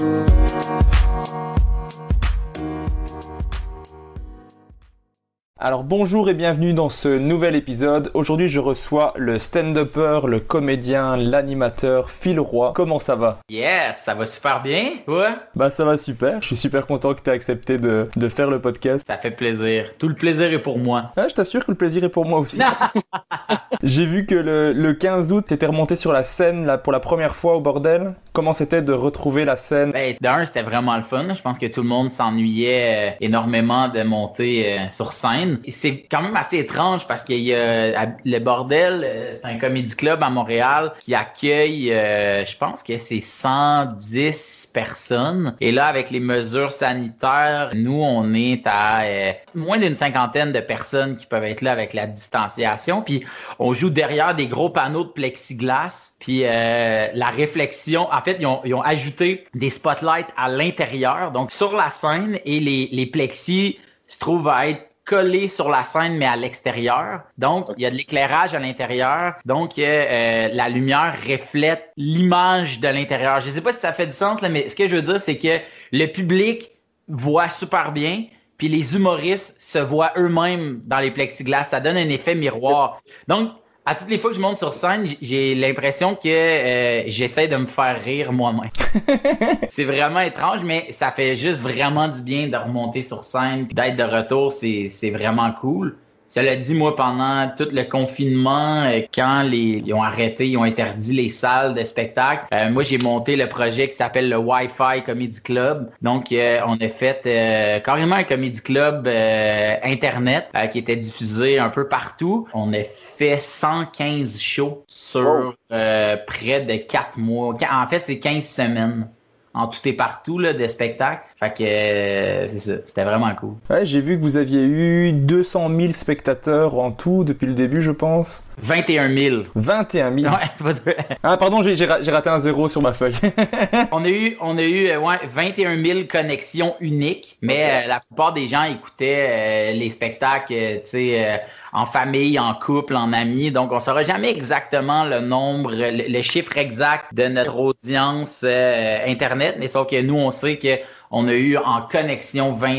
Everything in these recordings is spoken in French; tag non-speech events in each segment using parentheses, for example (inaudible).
you. Alors bonjour et bienvenue dans ce nouvel épisode. Aujourd'hui je reçois le stand-upper, le comédien, l'animateur Phil Roy. Comment ça va? Yes, ça va super bien. Ouais. Bah ça va super. Je suis super content que tu aies accepté de, de, faire le podcast. Ça fait plaisir. Tout le plaisir est pour moi. Ah, je t'assure que le plaisir est pour moi aussi. (laughs) J'ai vu que le, le 15 août, t'étais remonté sur la scène là, pour la première fois au bordel. Comment c'était de retrouver la scène? Ben d'un, c'était vraiment le fun. Je pense que tout le monde s'ennuyait euh, énormément de monter euh, sur scène. C'est quand même assez étrange parce qu'il y a le bordel, euh, c'est un comédie club à Montréal qui accueille, euh, je pense que c'est 110 personnes. Et là, avec les mesures sanitaires, nous, on est à euh, moins d'une cinquantaine de personnes qui peuvent être là avec la distanciation. Puis on joue derrière des gros panneaux de plexiglas. Puis la réflexion, en fait, ils ont, ils ont ajouté des spotlights à l'intérieur, donc sur la scène, et les, les plexis se trouvent à être collé sur la scène, mais à l'extérieur. Donc, il y a de l'éclairage à l'intérieur. Donc, euh, la lumière reflète l'image de l'intérieur. Je ne sais pas si ça fait du sens, là, mais ce que je veux dire, c'est que le public voit super bien, puis les humoristes se voient eux-mêmes dans les plexiglas. Ça donne un effet miroir. Donc, à toutes les fois que je monte sur scène, j'ai l'impression que euh, j'essaie de me faire rire moi-même. (laughs) c'est vraiment étrange, mais ça fait juste vraiment du bien de remonter sur scène, d'être de retour, c'est vraiment cool. Cela dit, moi, pendant tout le confinement, euh, quand les, ils ont arrêté, ils ont interdit les salles de spectacle, euh, moi, j'ai monté le projet qui s'appelle le Wi-Fi Comedy Club. Donc, euh, on a fait carrément un comedy club Internet qui était diffusé un peu partout. On a fait 115 shows sur près de 4 mois. En fait, c'est 15 semaines en tout et partout là, de spectacles. Fait que euh, c'est ça, c'était vraiment cool. Ouais, j'ai vu que vous aviez eu 200 000 spectateurs en tout depuis le début, je pense. 21 000. 21 000. Ouais, (laughs) c'est pas de... Ah pardon, j'ai, raté un zéro sur ma feuille. (laughs) on a eu, on a eu ouais, 21 000 connexions uniques, mais euh, la plupart des gens écoutaient euh, les spectacles, tu sais en famille, en couple, en amis. Donc, on saura jamais exactement le nombre, le, chiffre exact de notre audience euh, Internet, mais sauf que nous, on sait qu'on a eu en connexion 20,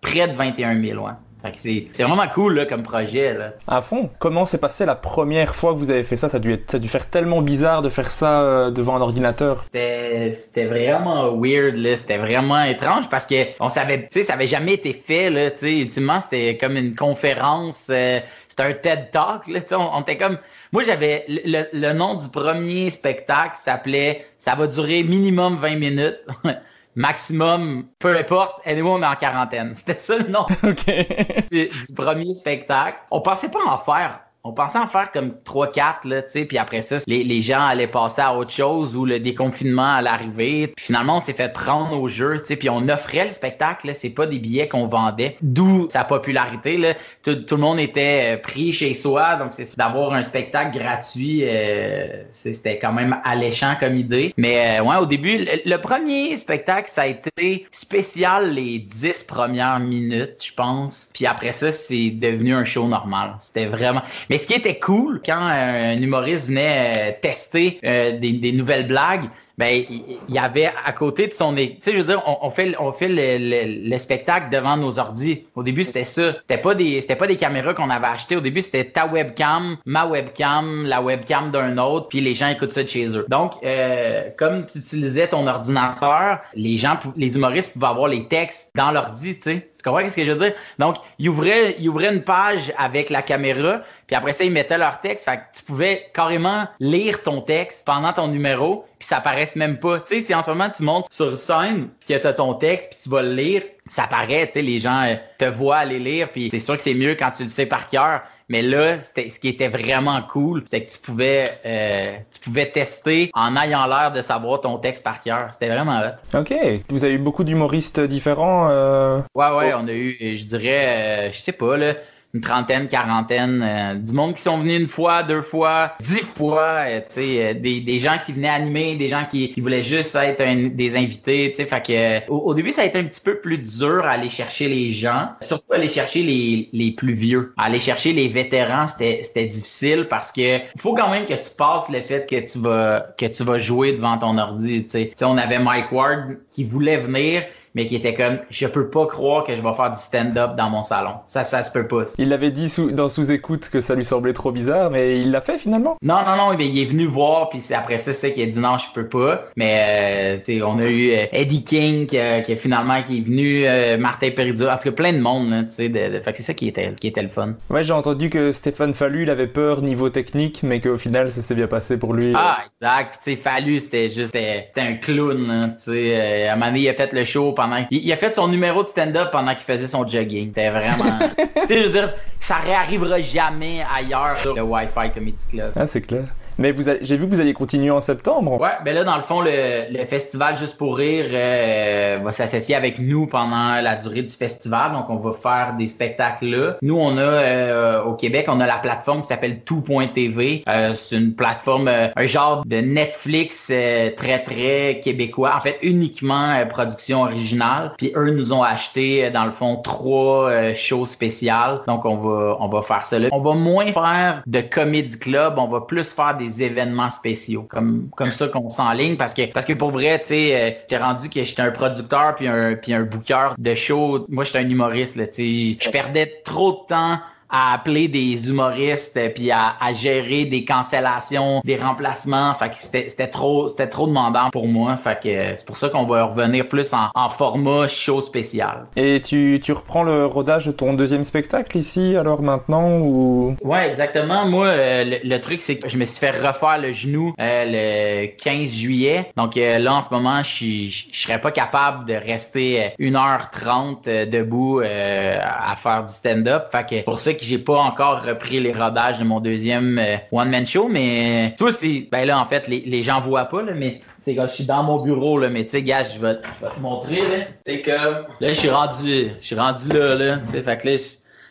près de 21 000. Ouais. C'est vraiment cool là, comme projet. Là. À fond. Comment s'est passé la première fois que vous avez fait ça? Ça a, dû ça a dû faire tellement bizarre de faire ça euh, devant un ordinateur. C'était vraiment weird. C'était vraiment étrange parce que on savait, tu sais, ça avait jamais été fait. Là, ultimement, c'était comme une conférence. Euh, c'était un TED Talk. Là, on, on était comme... Moi, j'avais... Le, le nom du premier spectacle s'appelait « Ça va durer minimum 20 minutes ». (laughs) maximum, peu importe, anyway, on est en quarantaine. (laughs) C'était ça le nom OK. du, premier spectacle. On pensait pas en faire on pensait en faire comme 3-4, là, tu sais, puis après ça, les, gens allaient passer à autre chose ou le déconfinement allait arriver. Finalement, on s'est fait prendre au jeu, tu sais, puis on offrait le spectacle, c'est pas des billets qu'on vendait, d'où sa popularité, là. Tout, tout, le monde était euh, pris chez soi, donc c'est d'avoir un spectacle gratuit, euh, c'était quand même alléchant comme idée. Mais euh, ouais, au début, le, premier spectacle, ça a été spécial les 10 premières minutes, je pense. Puis après ça, c'est devenu un show normal. C'était vraiment... ce qui était cool, quand un humoriste venait euh, tester euh, des, des, nouvelles blagues, ben il y avait à côté de son tu sais je veux dire on, on fait on fait le, le, le, spectacle devant nos ordis au début c'était ça. C'était pas des c'était pas des caméras qu'on avait achetées. Au début c'était ta webcam ma webcam la webcam d'un autre puis les gens écoutent ça de chez eux. Donc euh, comme tu utilisais ton ordinateur les gens les humoristes pouvaient avoir les textes dans l'ordi tu sais comprends ce que je veux dire? Donc, ils ouvraient, ils ouvraient une page avec la caméra, puis après ça, ils mettaient leur texte. Fait que tu pouvais carrément lire ton texte pendant ton numéro, puis ça paraisse même pas. Tu sais, si en ce moment tu montes sur scène, puis que as ton texte, puis tu vas le lire, ça paraît, tu sais, les gens te voient aller lire, puis c'est sûr que c'est mieux quand tu le sais par cœur. Mais là, ce qui était vraiment cool, c'est que tu pouvais, euh, tu pouvais tester en ayant l'air de savoir ton texte par cœur. C'était vraiment hot. Ok. Vous avez eu beaucoup d'humoristes différents. Euh... Ouais, ouais, on a eu, je dirais, euh, je sais pas là une trentaine, quarantaine, euh, du monde qui sont venus une fois, deux fois, dix fois, euh, tu sais, euh, des, des gens qui venaient animer, des gens qui, qui voulaient juste être un, des invités, tu sais, fait que au, au, début ça a été un petit peu plus dur à aller chercher les gens, surtout aller chercher les, les plus vieux, aller chercher les vétérans, c'était c'était difficile parce que faut quand même que tu passes le fait que tu vas que tu vas jouer devant ton ordi, tu sais, on avait Mike Ward qui voulait venir mais qui était comme je peux pas croire que je vais faire du stand-up dans mon salon. Ça, ça se peut pas. Il l'avait dit sous, dans sous-écoute que ça lui semblait trop bizarre, mais il l'a fait finalement. Non, non, non, il est venu voir, puis après ça, c'est qu'il a dit non, je peux pas. Mais euh, on a eu euh, Eddie King qui, euh, qui, finalement qui est venu, euh, Martin Peridio, en tout cas plein de monde. Tu sais, de, de, fait que c'est ça qui était, qui était le fun. Ouais, j'ai entendu que Stéphane Fallu, il avait peur niveau technique, mais qu'au final, ça s'est bien passé pour lui. Ah, exact. Fallu, c'était juste, c'était un clown. Sais, à un moment donné, il a fait le show pendant, il, il a fait son numéro de stand-up pendant qu'il faisait son jogging. C'était vraiment. (laughs) tu sais, je veux dire, ça réarrivera jamais ailleurs sur le Wi-Fi Comedy Club. Ah, c'est clair. Mais vous j'ai vu que vous alliez continuer en septembre. Ouais, ben là, dans le fond, le, le festival Juste pour rire euh, va s'associer avec nous pendant la durée du festival. Donc, on va faire des spectacles là. Nous, on a euh, au Québec, on a la plateforme qui s'appelle tout.tv. Euh, c'est une plateforme, euh, un genre de Netflix euh, très, très québécois. En fait, uniquement production originale. Puis eux nous ont acheté, dans le fond, trois shows spéciales. Donc, on va, on va faire ça là. On va moins faire de comédie club. On va plus faire des événements spéciaux comme comme ça qu'on s'enligne parce que parce que pour vrai tu sais euh, t'es rendu que j'étais un producteur puis un puis un booker de show. Moi j'étais un humoriste là tu sais je perdais trop de temps à appeler des humoristes puis à, à, gérer des cancellations, des remplacements. Fait que c'était trop c'était trop demandant pour moi. Fait que c'est pour ça qu'on va revenir plus en, en, format show spécial. Et tu, tu reprends le rodage de ton deuxième spectacle ici alors maintenant ou? Ouais, exactement. Moi euh, le, le, truc c'est que je me suis fait refaire le genou euh, le 15 juillet. Donc euh, là en ce moment, je je serais pas capable de rester 1h30 debout à faire du stand-up. Fait que pour ça que j'ai pas encore repris les rodages de mon deuxième euh, one man show mais tu vois c'est ben là en fait les, les gens voient pas là mais c'est je suis dans mon bureau là mais tu sais gars je vais, te montrer là. C'est que là je suis rendu je suis rendu là là tu sais fait que là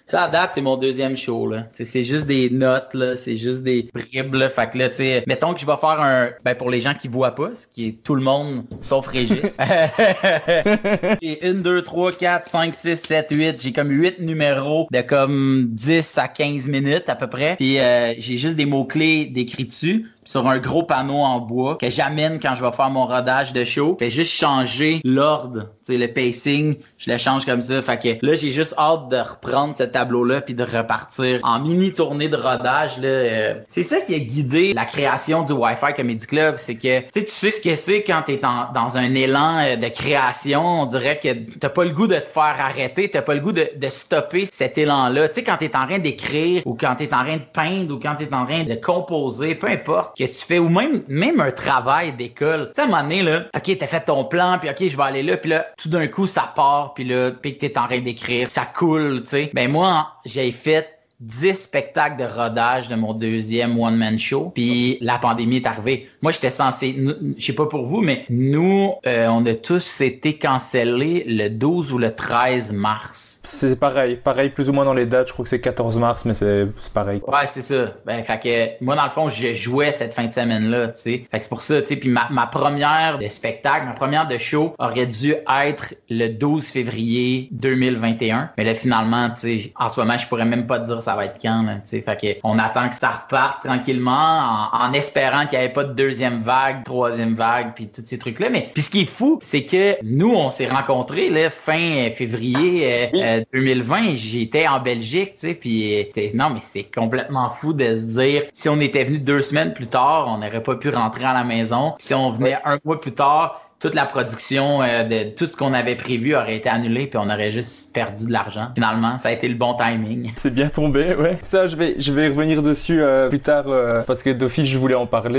ça, à date, c'est mon deuxième show, là. c'est juste des notes, là. C'est juste des bribes, là. Fait que là, tu sais, mettons que je vais faire un, ben, pour les gens qui voient pas, ce qui est tout le monde, sauf Régis. (laughs) j'ai une, deux, trois, quatre, cinq, six, sept, huit. J'ai comme huit numéros de comme 10 à 15 minutes, à peu près. Puis, euh, j'ai juste des mots-clés décrits dessus sur un gros panneau en bois que j'amène quand je vais faire mon rodage de show. Fait juste changer l'ordre, tu sais, le pacing, je le change comme ça. Fait que là, j'ai juste hâte de reprendre ce tableau-là puis de repartir en mini tournée de rodage. Là, euh, c'est ça qui a guidé la création du Wi-Fi Comedy Club, c'est que tu sais ce que c'est quand t'es dans un élan euh, de création. On dirait que t'as pas le goût de te faire arrêter, t'as pas le goût de, de stopper cet élan-là. Tu sais quand t'es en train d'écrire ou quand t'es en train de peindre ou quand t'es en train de composer, peu importe que tu fais ou même même un travail d'école. Tu sais à un moment donné là, ok t'as fait ton plan puis ok je vais aller là puis là tout d'un coup ça part puis là puis que t'es en train d'écrire, ça coule, tu sais. Ben moi j'ai fait 10 spectacles de rodage de mon deuxième one-man show. Puis la pandémie est arrivée. Moi, j'étais censé, je sais pas pour vous, mais nous, euh, on a tous été cancellés le 12 ou le 13 mars. C'est pareil, pareil plus ou moins dans les dates. Je crois que c'est 14 mars, mais c'est pareil. Ouais, c'est ça. Ben, fait que moi, dans le fond, je jouais cette fin de semaine-là, tu sais. Fait que c'est pour ça, tu sais. Puis ma, ma première de spectacle, ma première de show aurait dû être le 12 février 2021. Mais là, finalement, tu sais, en ce moment, je pourrais même pas dire ça va être quand, tu sais. Fait que on attend que ça reparte tranquillement en, espérant qu'il n'y avait pas de deuxième vague, troisième vague, puis tous ces trucs-là. Mais puis ce qui est fou, c'est que nous, on s'est rencontrés là, fin février 2020. Euh, J'étais en Belgique, tu sais, puis non, mais c'est complètement fou de se dire si on était venu deux semaines plus tard, on n'aurait pas pu rentrer à la maison. si on venait un mois plus tard, toute la production euh, de tout ce qu'on avait prévu aurait été annulé puis on aurait juste perdu de l'argent. Finalement, ça a été le bon timing. C'est bien tombé, ouais. Ça, je vais, je vais revenir dessus euh, plus tard euh, parce que d'office, je voulais en parler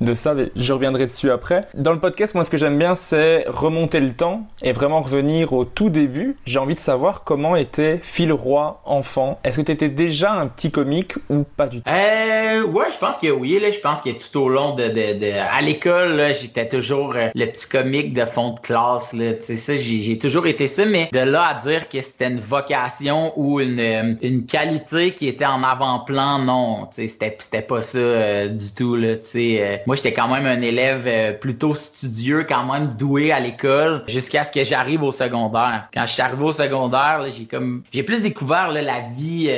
de ça, mais je reviendrai dessus après. Dans le podcast, moi, ce que j'aime bien, c'est remonter le temps et vraiment revenir au tout début. J'ai envie de savoir comment était Phil Roy enfant. Est-ce que tu étais déjà un petit comique ou pas du tout? Euh, ouais, je pense que oui. Là, je pense que tout au long de, de, de à l'école, j'étais toujours le petit comique de fond de classe. Là. Tu sais, ça, j'ai toujours été ça, mais de là à dire que c'était une vocation ou une, euh, une qualité qui était en avant-plan, non. Tu sais, c'était, c'était pas ça euh, du tout. Là, tu sais, euh. moi, j'étais quand même un élève plutôt studieux, quand même doué à l'école, jusqu'à ce que j'arrive au secondaire. Quand je arrivé au secondaire, j'ai comme j'ai plus découvert là, la vie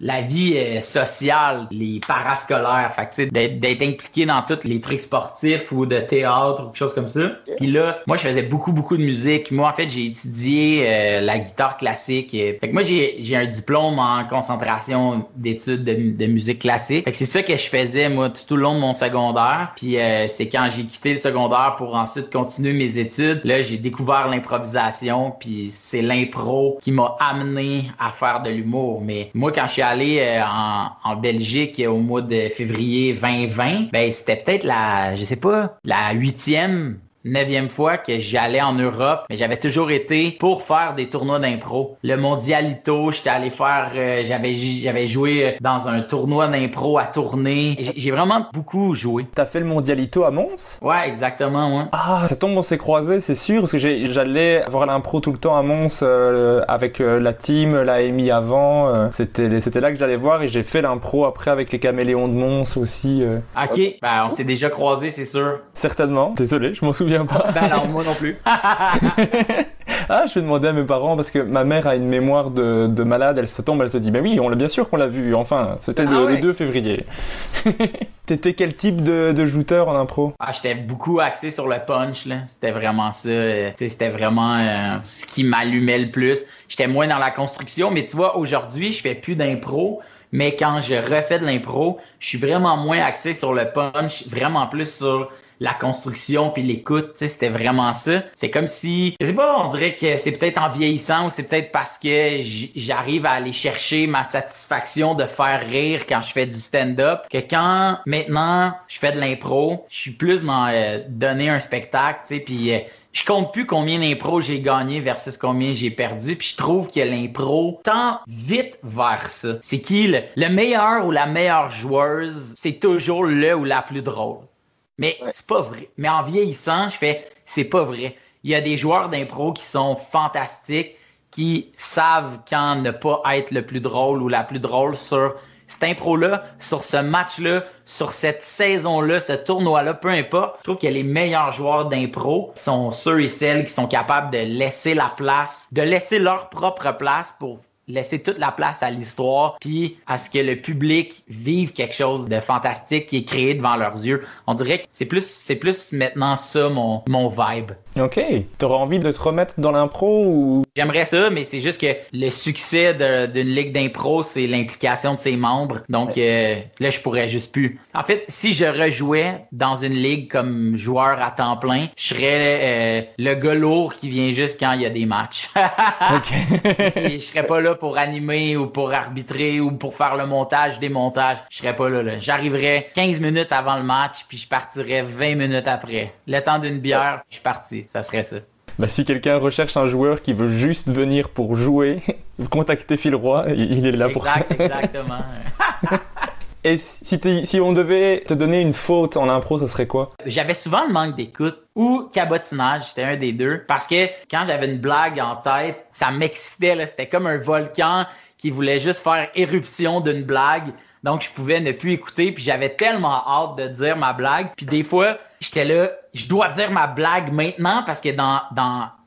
la vie sociale, les parascolaires. Fait que, d'être, d'être impliqué dans tous les trucs sportifs ou de théâtre ou quelque chose comme ça. Puis là, moi, je faisais beaucoup, beaucoup de musique. Moi, en fait, j'ai étudié euh, la guitare classique. Fait que moi, j'ai un diplôme en concentration d'études de, musique classique. Fait que c'est ça que je faisais, moi, tout, au long de mon secondaire. Puis euh, c'est quand j'ai quitté le secondaire pour ensuite continuer mes études. Là, j'ai découvert l'improvisation. Puis c'est l'impro qui m'a amené à faire de l'humour. Mais moi, quand je suis allé euh, en, en Belgique au mois de février 2020, ben c'était peut-être la, je sais pas, la huitième neuvième fois que j'allais en Europe, mais j'avais toujours été pour faire des tournois d'impro. Le Mondialito, j'étais allé faire, euh, j'avais j'avais joué dans un tournoi d'impro à tourner. J'ai vraiment beaucoup joué. T'as fait le Mondialito à Mons? Ouais, exactement, ouais. Ah, ça tombe, on s'est croisés, c'est sûr, parce que j'allais voir l'impro tout le temps à Mons euh, avec euh, la team, la EMI avant. c'était c'était là que j'allais voir et j'ai fait l'impro après avec les caméléons de Mons aussi. Ok, ben on s'est déjà croisés, c'est sûr. Certainement. Désolé, je m'en souviens ben non, moi non plus. (laughs) ah, je vais demander à mes parents parce que ma mère a une mémoire de, de malade. Elle se tombe, elle se dit, mais oui, on l'a bien sûr qu'on l'a vu. Enfin, c'était le, ah 2 février. (laughs) T'étais quel type de, de jouteur en impro? Ah, j'étais beaucoup axé sur le punch là. C'était vraiment ça. Euh, c'était vraiment euh, ce qui m'allumait le plus. J'étais moins dans la construction, mais tu vois, aujourd'hui, je fais plus d'impro. Mais quand je refais de l'impro, je suis vraiment moins axé sur le punch, vraiment plus sur la construction puis l'écoute, c'était vraiment ça. C'est comme si, je sais pas, on dirait que c'est peut-être en vieillissant ou c'est peut-être parce que j'arrive à aller chercher ma satisfaction de faire rire quand je fais du stand-up que quand maintenant je fais de l'impro, je suis plus dans euh, donner un spectacle, tu sais, puis euh, je compte plus combien d'impro j'ai gagné versus combien j'ai perdu. Puis je trouve que l'impro tend vite vers ça. C'est qui le, le, meilleur ou la meilleure joueuse, c'est toujours le ou la plus drôle. Mais c'est pas vrai. Mais en vieillissant, je fais, c'est pas vrai. Il y a des joueurs d'impro qui sont fantastiques, qui savent quand ne pas être le plus drôle ou la plus drôle sur cette impro-là, sur ce match-là, sur cette saison-là, ce tournoi-là, peu importe. Je trouve que les meilleurs joueurs d'impro sont ceux et celles qui sont capables de laisser la place, de laisser leur propre place pour laisser toute la place à l'histoire, puis à ce que le public vive quelque chose de fantastique qui est créé devant leurs yeux. On dirait que c'est plus, c'est plus maintenant ça mon, mon vibe. Ok. T'aurais envie de te remettre dans l'impro ou? J'aimerais ça, mais c'est juste que le succès d'une ligue d'impro, c'est l'implication de ses membres. Donc euh, là, je pourrais juste plus. En fait, si je rejouais dans une ligue comme joueur à temps plein, je serais euh, le gars lourd qui vient juste quand il y a des matchs. (laughs) ok. je serais pas là pour animer ou pour arbitrer ou pour faire le montage, des montages. Je serais pas là. là. J'arriverais 15 minutes avant le match, puis je partirais 20 minutes après. Le temps d'une bière, je suis parti. Ça serait ça. Bah, si quelqu'un recherche un joueur qui veut juste venir pour jouer, (laughs) contactez Phil Roy, il est là pour ça. Exact, exactement. (laughs) Et si, on devait te donner une faute en impro, ça serait quoi? J'avais souvent le manque d'écoute ou cabotinage, c'était un des deux. Parce que quand j'avais une blague en tête, ça m'excitait. C'était comme un volcan qui voulait juste faire éruption d'une blague. Donc, je pouvais ne plus écouter. Puis j'avais tellement hâte de dire ma blague. Puis des fois, j'étais là, je dois dire ma blague maintenant parce que dans,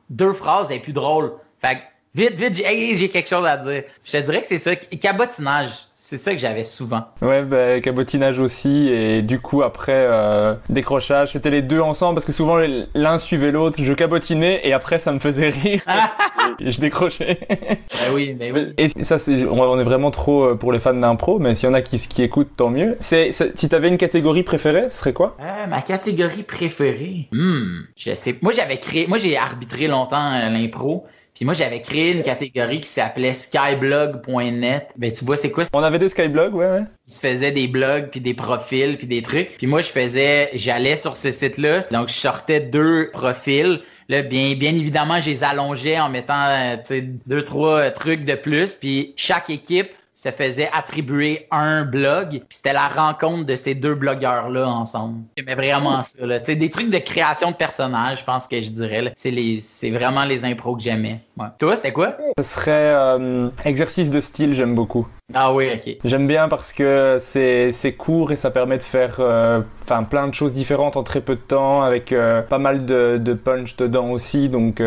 deux phrases, elle est plus drôle. Fait que, vite, vite, j'ai quelque chose à dire. Je te dirais que c'est ça. Cabotinage, c'est ça que j'avais souvent. Ouais, bah, cabotinage aussi, et du coup après euh, décrochage, c'était les deux ensemble parce que souvent l'un suivait l'autre. Je cabotinais et après ça me faisait rire (laughs) et je décrochais. Ben oui, ben oui. Et ça, c'est, on est vraiment trop euh, pour les fans d'impro, mais s'il y en a qui, qui écoutent, tant mieux. C'est, c'est- si t'avais une catégorie préférée, ce serait quoi? Euh, ma catégorie préférée. Hmm, je sais. Moi, j'avais créé. Moi, j'ai arbitré longtemps euh, l'impro. Puis moi, j'avais créé une catégorie qui s'appelait skyblog.net. Ben, tu vois, c'est quoi? On avait des skyblogs, ouais, ouais. Je faisais des blogs, puis des profils, puis des trucs. Puis moi, je faisais, j'allais sur ce site-là. Donc, je sortais deux profils. Là, bien, bien évidemment, je les allongeais en mettant, euh, tu sais, deux, trois trucs de plus. Puis chaque équipe se faisait attribuer un blog. Puis c'était la rencontre de ces deux blogueurs-là ensemble. J'aimais vraiment ça, là. Des trucs de création de personnages, je pense que je dirais, c'est vraiment les impros que j'aimais. Ouais. Toi, c'était quoi? Ce serait euh, exercice de style, j'aime beaucoup. Ah oui, ok. J'aime bien parce que c'est c'est court et ça permet de faire euh, plein de choses différentes en très peu de temps avec euh, pas mal de, de punch dedans aussi donc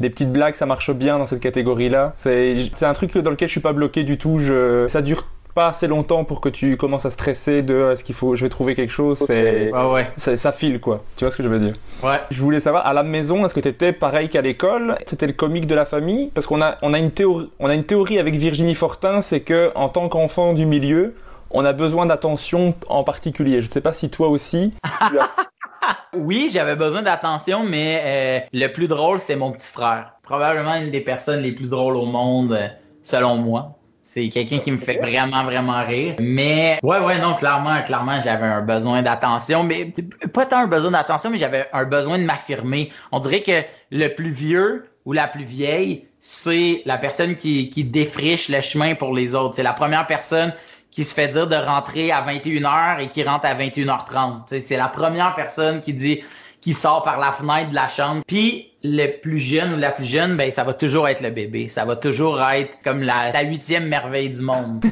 des petites blagues ça marche bien dans cette catégorie là c'est c'est un truc dans lequel je suis pas bloqué du tout je ça dure pas assez longtemps pour que tu commences à stresser de euh, est-ce qu'il faut je vais trouver quelque chose c'est ouais. ça, ça file quoi tu vois ce que je veux dire? Ouais. je voulais savoir, à la maison, est-ce que t'étais pareil qu'à l'école? C'était le comique de la famille? Parce qu'on a, on a une théorie, on a une théorie avec Virginie Fortin, c'est que en tant qu'enfant du milieu, on a besoin d'attention en particulier. Je ne sais pas si toi aussi. (laughs) Oui, j'avais besoin d'attention, mais euh, le plus drôle, c'est mon petit frère. Probablement une des personnes les plus drôles au monde, euh, selon moi. C'est quelqu'un qui me fait vraiment, vraiment rire. Mais, ouais, ouais, non, clairement, clairement, j'avais un besoin d'attention. Mais pas tant un besoin d'attention, mais j'avais un besoin de m'affirmer. On dirait que le plus vieux ou la plus vieille, c'est la personne qui, qui défriche le chemin pour les autres. C'est la première personne qui se fait dire de rentrer à 21h et qui rentre à 21h30. Tu sais, C'est la première personne qui dit qui sort par la fenêtre de la chambre. Puis le plus jeune ou la plus jeune, ben ça va toujours être le bébé. Ça va toujours être comme la, la huitième merveille du monde.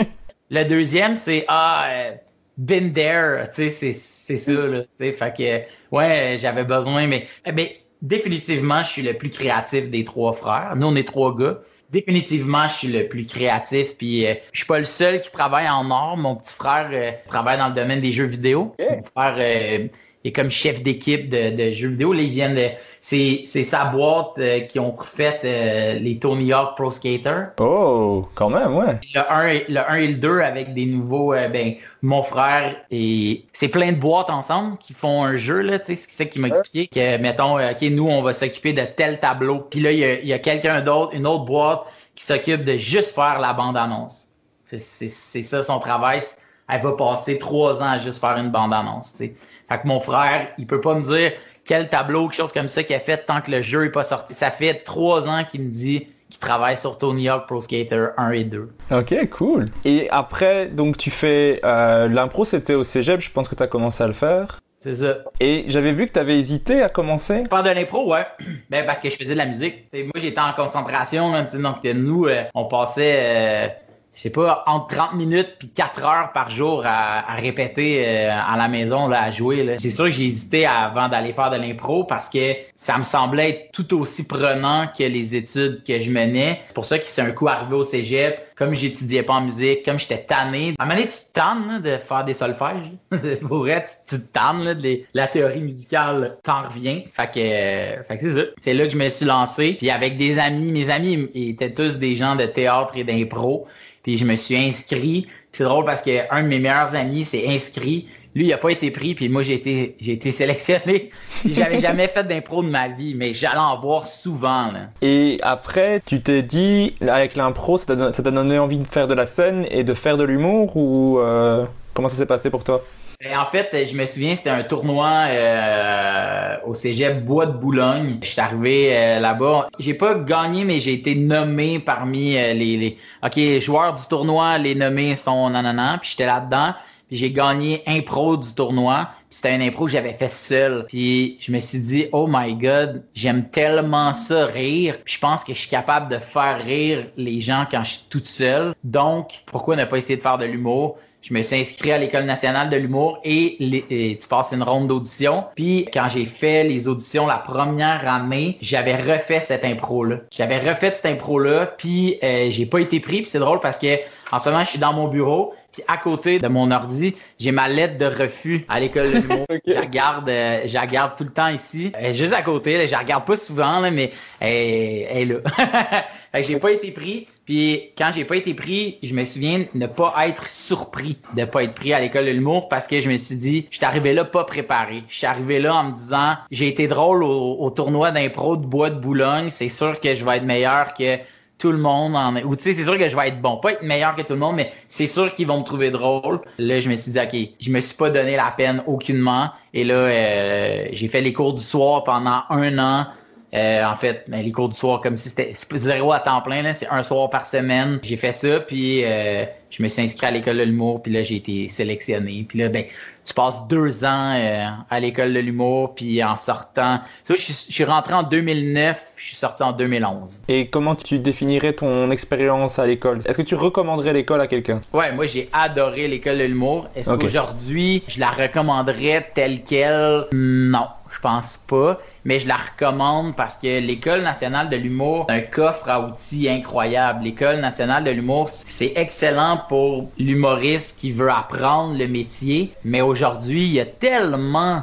(laughs) le deuxième, c'est ah euh, been there, tu sais, c'est c'est ça là. Tu sais, fait que ouais, j'avais besoin, mais mais définitivement, je suis le plus créatif des trois frères. Nous, on est trois gars. Définitivement, je suis le plus créatif. Puis, euh, je suis pas le seul qui travaille en or. Mon petit frère euh, travaille dans le domaine des jeux vidéo. Mon frère euh, est comme chef d'équipe de, de jeux vidéo. Là, ils viennent de. C'est c'est sa boîte euh, qui ont fait euh, les Tony Hawk Pro Skater. Oh, quand même, ouais. Le 1, et- le 1 et le 2 avec des nouveaux, euh, ben, mon frère et c'est plein de boîtes ensemble qui font un jeu, là, tu sais, c'est ça qui m'a expliqué que, mettons, euh, OK, nous, on va s'occuper de tel tableau. Puis là, il y a, il y a quelqu'un d'autre, une autre boîte qui s'occupe de juste faire la bande-annonce. C'est- C'est c'est ça son travail. Elle va passer trois ans à juste faire une bande-annonce, tu. Fait que mon frère, il peut pas me dire quel tableau, quelque chose comme ça qu'il a fait tant que le jeu est pas sorti. Ça fait trois ans qu'il me dit qu'il travaille sur Tony Hawk Pro Skater 1 et 2. Ok, cool. Et après, donc tu fais euh, l'impro, c'était au cégep. Je pense que t'as commencé à le faire. C'est ça. Et j'avais vu que t'avais hésité à commencer. Pendant l'impro, ouais. (clears throat) Ben, parce que je faisais de la musique. T'sais, moi, j'étais en concentration. Là, donc, nous, euh, on passait, euh, je sais pas, entre 30 minutes puis 4 heures par jour à, à répéter euh, à la maison, là, à jouer. là. C'est sûr que j'ai hésité avant d'aller faire de l'impro parce que ça me semblait être tout aussi prenant que les études que je menais. C'est pour ça que c'est un coup arrivé au cégep. Comme j'étudiais pas en musique, comme j'étais tanné. À un moment donné, tu te tannes là, de faire des solfèges. (laughs) Pour vrai, tu, tu te tannes là, de les- la théorie musicale, t'en reviens. Fait que, euh, fait que c'est ça. C'est là que je me suis lancé. Puis avec des amis, mes amis ils étaient tous des gens de théâtre et d'impro. Puis je me suis inscrit. C'est drôle parce que un de mes meilleurs amis s'est inscrit. Lui, il a pas été pris, puis moi, j'ai été, j'ai été sélectionné. J'avais (laughs) jamais fait d'impro de ma vie, mais j'allais en voir souvent, là. Et après, tu t'es dit, avec l'impro, ça t'a donné envie de faire de la scène et de faire de l'humour ou euh, comment ça s'est passé pour toi? En fait, je me souviens, c'était un tournoi euh, au Cégep Bois de Boulogne. Je suis arrivé euh, là-bas. J'ai pas gagné, mais j'ai été nommé parmi euh, les, les OK, joueurs du tournoi, les nommés sont nanana, puis j'étais là-dedans. Puis j'ai gagné impro du tournoi. Puis c'était un impro que j'avais fait seul. Puis je me suis dit, oh my god, j'aime tellement ça rire. Puis je pense que je suis capable de faire rire les gens quand je suis toute seule. Donc, pourquoi ne pas essayer de faire de l'humour? Je me suis inscrit à l'École nationale de l'humour et, tu passes une ronde d'audition. Puis quand j'ai fait les auditions la première année, j'avais refait cette impro-là. J'avais refait cette impro-là, puis euh, j'ai pas été pris. Puis c'est drôle parce que en ce moment, je suis dans mon bureau, puis à côté de mon ordi, j'ai ma lettre de refus à l'école de l'humour. (laughs) Je la garde, euh, je la garde tout le temps ici. Juste à côté, là, je la regarde pas souvent, là, mais elle, est là. (laughs) j'ai pas été pris. Puis quand j'ai pas été pris, je me souviens de ne pas être surpris de pas être pris à l'école de l'humour parce que je me suis dit, je suis arrivé là pas préparé. Je suis arrivé là en me disant, j'ai été drôle au, au tournoi d'impro de Bois de Boulogne. C'est sûr que je vais être meilleur que tout le monde en ou tu sais c'est sûr que je vais être bon pas être meilleur que tout le monde mais c'est sûr qu'ils vont me trouver drôle là je me suis dit ok je me suis pas donné la peine aucunement et là euh, j'ai fait les cours du soir pendant un an euh, en fait, ben, les cours du soir, comme si c'était zéro à temps plein, c'est un soir par semaine. J'ai fait ça, puis euh, je me suis inscrit à l'école de l'humour, puis là, j'ai été sélectionné. Puis là, ben, tu passes deux ans euh, à l'école de l'humour, puis en sortant... je, suis rentré en 2009, je suis sorti en 2011. Et comment tu définirais ton expérience à l'école? Est-ce que tu recommanderais l'école à quelqu'un? Ouais, moi, j'ai adoré l'école de l'humour. Est-ce qu'aujourd'hui, je la recommanderais telle qu'elle? Non, je pense pas mais je la recommande parce que l'École nationale de l'humour, un coffre à outils incroyable. L'École nationale de l'humour, c'est excellent pour l'humoriste qui veut apprendre le métier, mais aujourd'hui, il y a tellement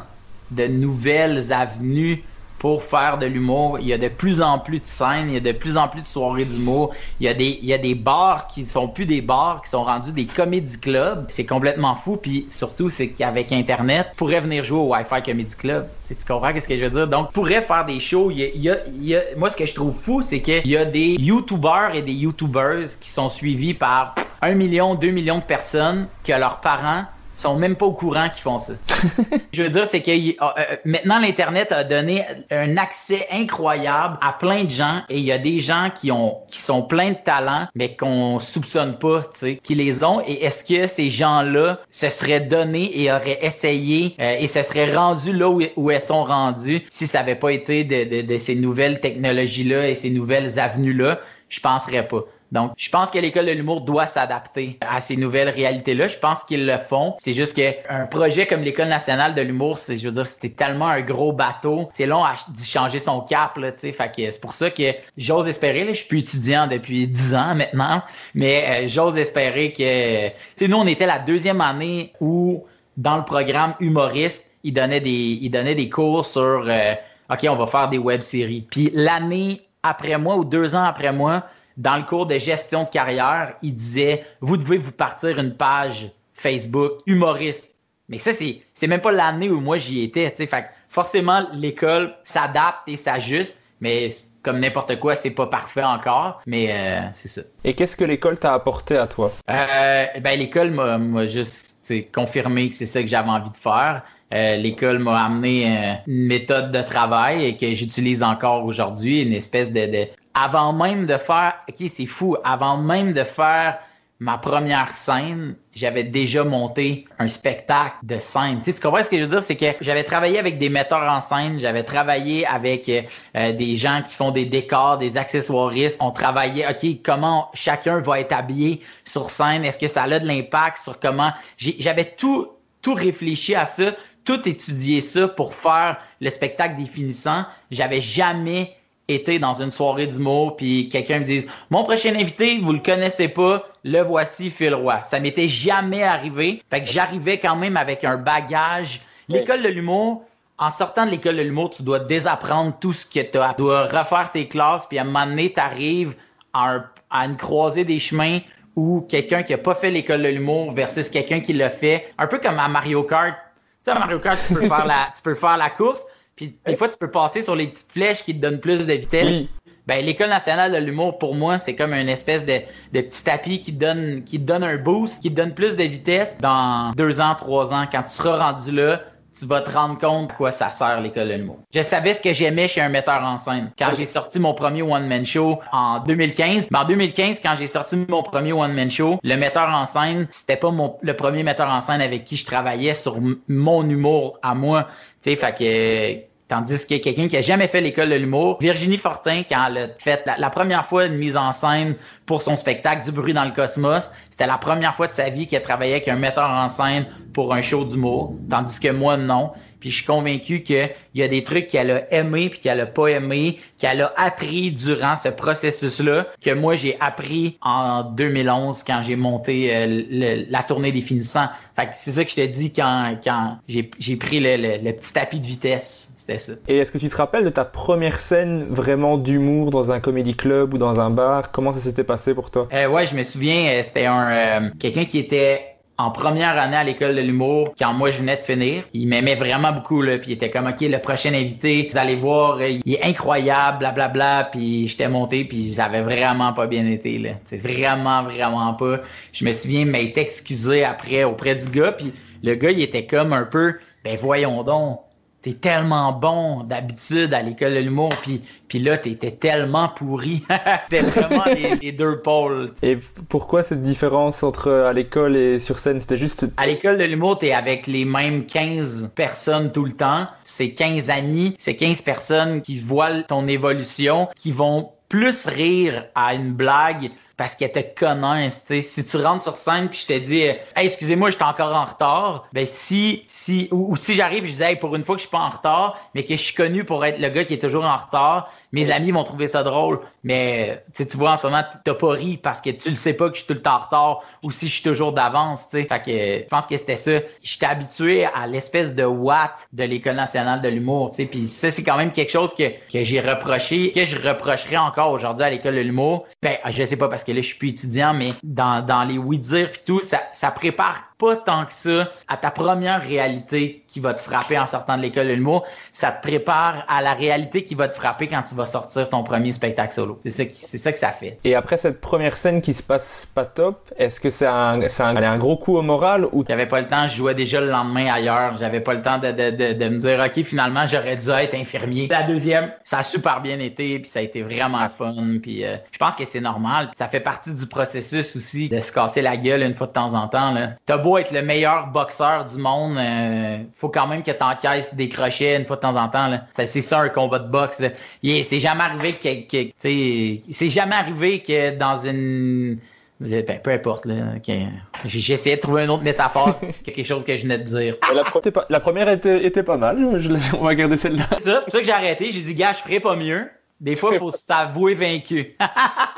de nouvelles avenues pour faire de l'humour. Il y a de plus en plus de scènes, il y a de plus en plus de soirées d'humour. Il y a des, il y a des bars qui sont plus des bars, qui sont rendus des comédie clubs. C'est complètement fou. Puis surtout, c'est qu'avec Internet, pourrait venir jouer au Wi-Fi Comedy Club. Tu, comprends ce que je veux dire? Donc, pourrait faire des shows. Moi, ce que je trouve fou, c'est qu'il y a des YouTubers et des YouTubers qui sont suivis par un million, deux millions de personnes que leurs parents sont même pas au courant qu'ils font ça. (laughs) je veux dire, c'est que euh, euh, maintenant l'Internet a donné un accès incroyable à plein de gens et il y a des gens qui ont qui sont pleins de talents, mais qu'on soupçonne pas, tu sais, qui les ont. Et est-ce que ces gens-là se seraient donnés et auraient essayé euh, et se seraient rendus là où, où, elles sont rendues si ça avait pas été de, de, de ces nouvelles technologies-là et ces nouvelles avenues-là? Je penserais pas. Donc, je pense que l'école de l'humour doit s'adapter à ces nouvelles réalités-là. Je pense qu'ils le font. C'est juste qu'un projet comme l'école nationale de l'humour, c'est, je veux dire, c'était tellement un gros bateau. C'est long à changer son cap, là, tu sais. Fait que c'est pour ça que j'ose espérer, là, je suis étudiant depuis dix ans maintenant, mais euh, j'ose espérer que, tu sais, nous, on était la deuxième année où, dans le programme humoriste, ils donnaient des, ils donnaient des cours sur, euh, OK, on va faire des web-séries. Puis l'année après moi ou deux ans après moi, dans le cours de gestion de carrière, il disait Vous devez vous partir une page Facebook humoriste. Mais ça, c'est, c'est même pas l'année où moi j'y étais. Fait forcément, l'école s'adapte et s'ajuste, mais comme n'importe quoi, c'est pas parfait encore, mais euh, c'est ça. Et qu'est-ce que l'école t'a apporté à toi? Euh, ben, l'école m'a, juste confirmé que c'est ça que j'avais envie de faire. Euh, l'école m'a amené une méthode de travail et que j'utilise encore aujourd'hui, une espèce de, de, avant même de faire, ok, c'est fou, avant même de faire ma première scène, j'avais déjà monté un spectacle de scène. Tu, sais, tu comprends ce que je veux dire? C'est que j'avais travaillé avec des metteurs en scène, j'avais travaillé avec euh, des gens qui font des décors, des accessoiristes. On travaillait, OK, comment chacun va être habillé sur scène? Est-ce que ça a de l'impact sur comment... J'avais tout, tout réfléchi à ça, tout étudié ça pour faire le spectacle définissant. J'avais jamais été dans une soirée d'humour puis quelqu'un me dise mon prochain invité vous le connaissez pas le voici Phil Roy ça m'était jamais arrivé. Fait que j'arrivais quand même avec un bagage. L'école de l'humour en sortant de l'école de l'humour tu dois désapprendre tout ce que tu as tu dois refaire tes classes puis à un moment donné tu arrives à, une croisée des chemins où quelqu'un qui a pas fait l'école de l'humour versus quelqu'un qui l'a fait. Un peu comme à Mario Kart. Tu sais à Mario Kart tu peux (laughs) faire la tu peux faire la course puis des fois, tu peux passer sur les petites flèches qui te donnent plus de vitesse. Ben, l'École nationale de l'humour, pour moi, c'est comme une espèce de, de petit tapis qui donne, qui donne un boost, qui donne plus de vitesse dans deux ans, trois ans. Quand tu seras rendu là, tu vas te rendre compte à quoi ça sert l'école de l'humour. Je savais ce que j'aimais chez un metteur en scène. Quand j'ai sorti mon premier one-man show en 2015, mais en 2015, quand j'ai sorti mon premier one-man show, le metteur en scène, c'était pas mon, le premier metteur en scène avec qui je travaillais sur mon humour à moi. Tu sais, fait que Tandis que quelqu'un qui a jamais fait l'école de l'humour, Virginie Fortin, quand elle a fait la, première fois une mise en scène pour son spectacle Du bruit dans le cosmos, c'était la première fois de sa vie qu'elle travaillait avec un metteur en scène pour un show d'humour. Tandis que moi, non. Puis je suis convaincu qu'il y a des trucs qu'elle a aimé puis qu'elle a pas aimé, qu'elle a appris durant ce processus-là, que moi j'ai appris en 2011 quand j'ai monté euh, la tournée des finissants. Fait que c'est ça que je te dis quand, quand j'ai pris le, le, petit tapis de vitesse. C'était ça. Et est-ce que tu te rappelles de ta première scène vraiment d'humour dans un comédie club ou dans un bar? Comment ça s'était passé pour toi? Euh, ouais, je me souviens, euh, c'était un euh, quelqu'un qui était en première année à l'école de l'humour, quand moi je venais de finir. Il m'aimait vraiment beaucoup, là, puis il était comme, OK, le prochain invité, vous allez voir, il est incroyable, blablabla, bla, bla. puis j'étais monté, puis ça avait vraiment pas bien été, là. C'est vraiment, vraiment pas. Je me souviens m'être excusé après auprès du gars, puis le gars, il était comme un peu, ben voyons donc, t'es tellement bon d'habitude à l'école de l'humour, puis, puis là, t'étais tellement pourri. (laughs) C'était vraiment les, deux pôles. Et pourquoi cette différence entre à l'école et sur scène? C'était juste... À l'école de l'humour, t'es avec les mêmes 15 personnes tout le temps. C'est 15 amis, c'est 15 personnes qui voient ton évolution, qui vont plus rire à une blague parce qu'elle te connaissent. Si tu rentres sur scène puis je te dis hey, excusez-moi, j'étais encore en retard, ben si si ou, si j'arrive, je dis hey, pour une fois que je suis pas en retard, mais que je suis connu pour être le gars qui est toujours en retard, mes amis vont trouver ça drôle. Mais tu vois en ce moment, t'as pas ri parce que tu le sais pas que je suis tout le temps en retard ou si je suis toujours d'avance. Fait que je pense que c'était ça. J'étais habitué à l'espèce de watt de l'école nationale de l'humour. Puis ça, c'est quand même quelque chose que, que j'ai reproché, que je reprocherais encore aujourd'hui à l'école de l'humour. Ben, je sais pas parce que là, je suis plus étudiant, mais dans, dans les oui-dire et tout, ça, ça prépare pas tant que ça à ta première réalité qui va te frapper en sortant de l'école de l'humour. Ça te prépare à la réalité qui va te frapper quand tu vas sortir ton premier spectacle solo. C'est ça, c'est ça que ça fait. Et après cette première scène qui se passe pas top, est-ce que c'est un, c'est un, un, gros coup au moral ou? J'avais pas le temps, je jouais déjà le lendemain ailleurs. J'avais pas le temps de, de, de, de me dire, OK, finalement, j'aurais dû être infirmier. La deuxième, ça a super bien été, puis ça a été vraiment fun. Puis euh, je pense que c'est normal. Ça fait partie du processus aussi de se casser la gueule une fois de temps en temps. Là. T'as beau être le meilleur boxeur du monde, euh, faut quand même que t'encaisses des crochets une fois de temps en temps. Là. C'est ça un combat de boxe. C'est jamais arrivé que, que c'est jamais arrivé que dans une ben, peu importe, là. J'ai essayé de trouver une autre métaphore que (laughs) quelque chose que je venais de dire. La, première était, était, pas mal. on va garder celle-là. C'est pour ça que j'ai arrêté. J'ai dit, gars, je ferai pas mieux. Des fois, il faut s'avouer vaincu.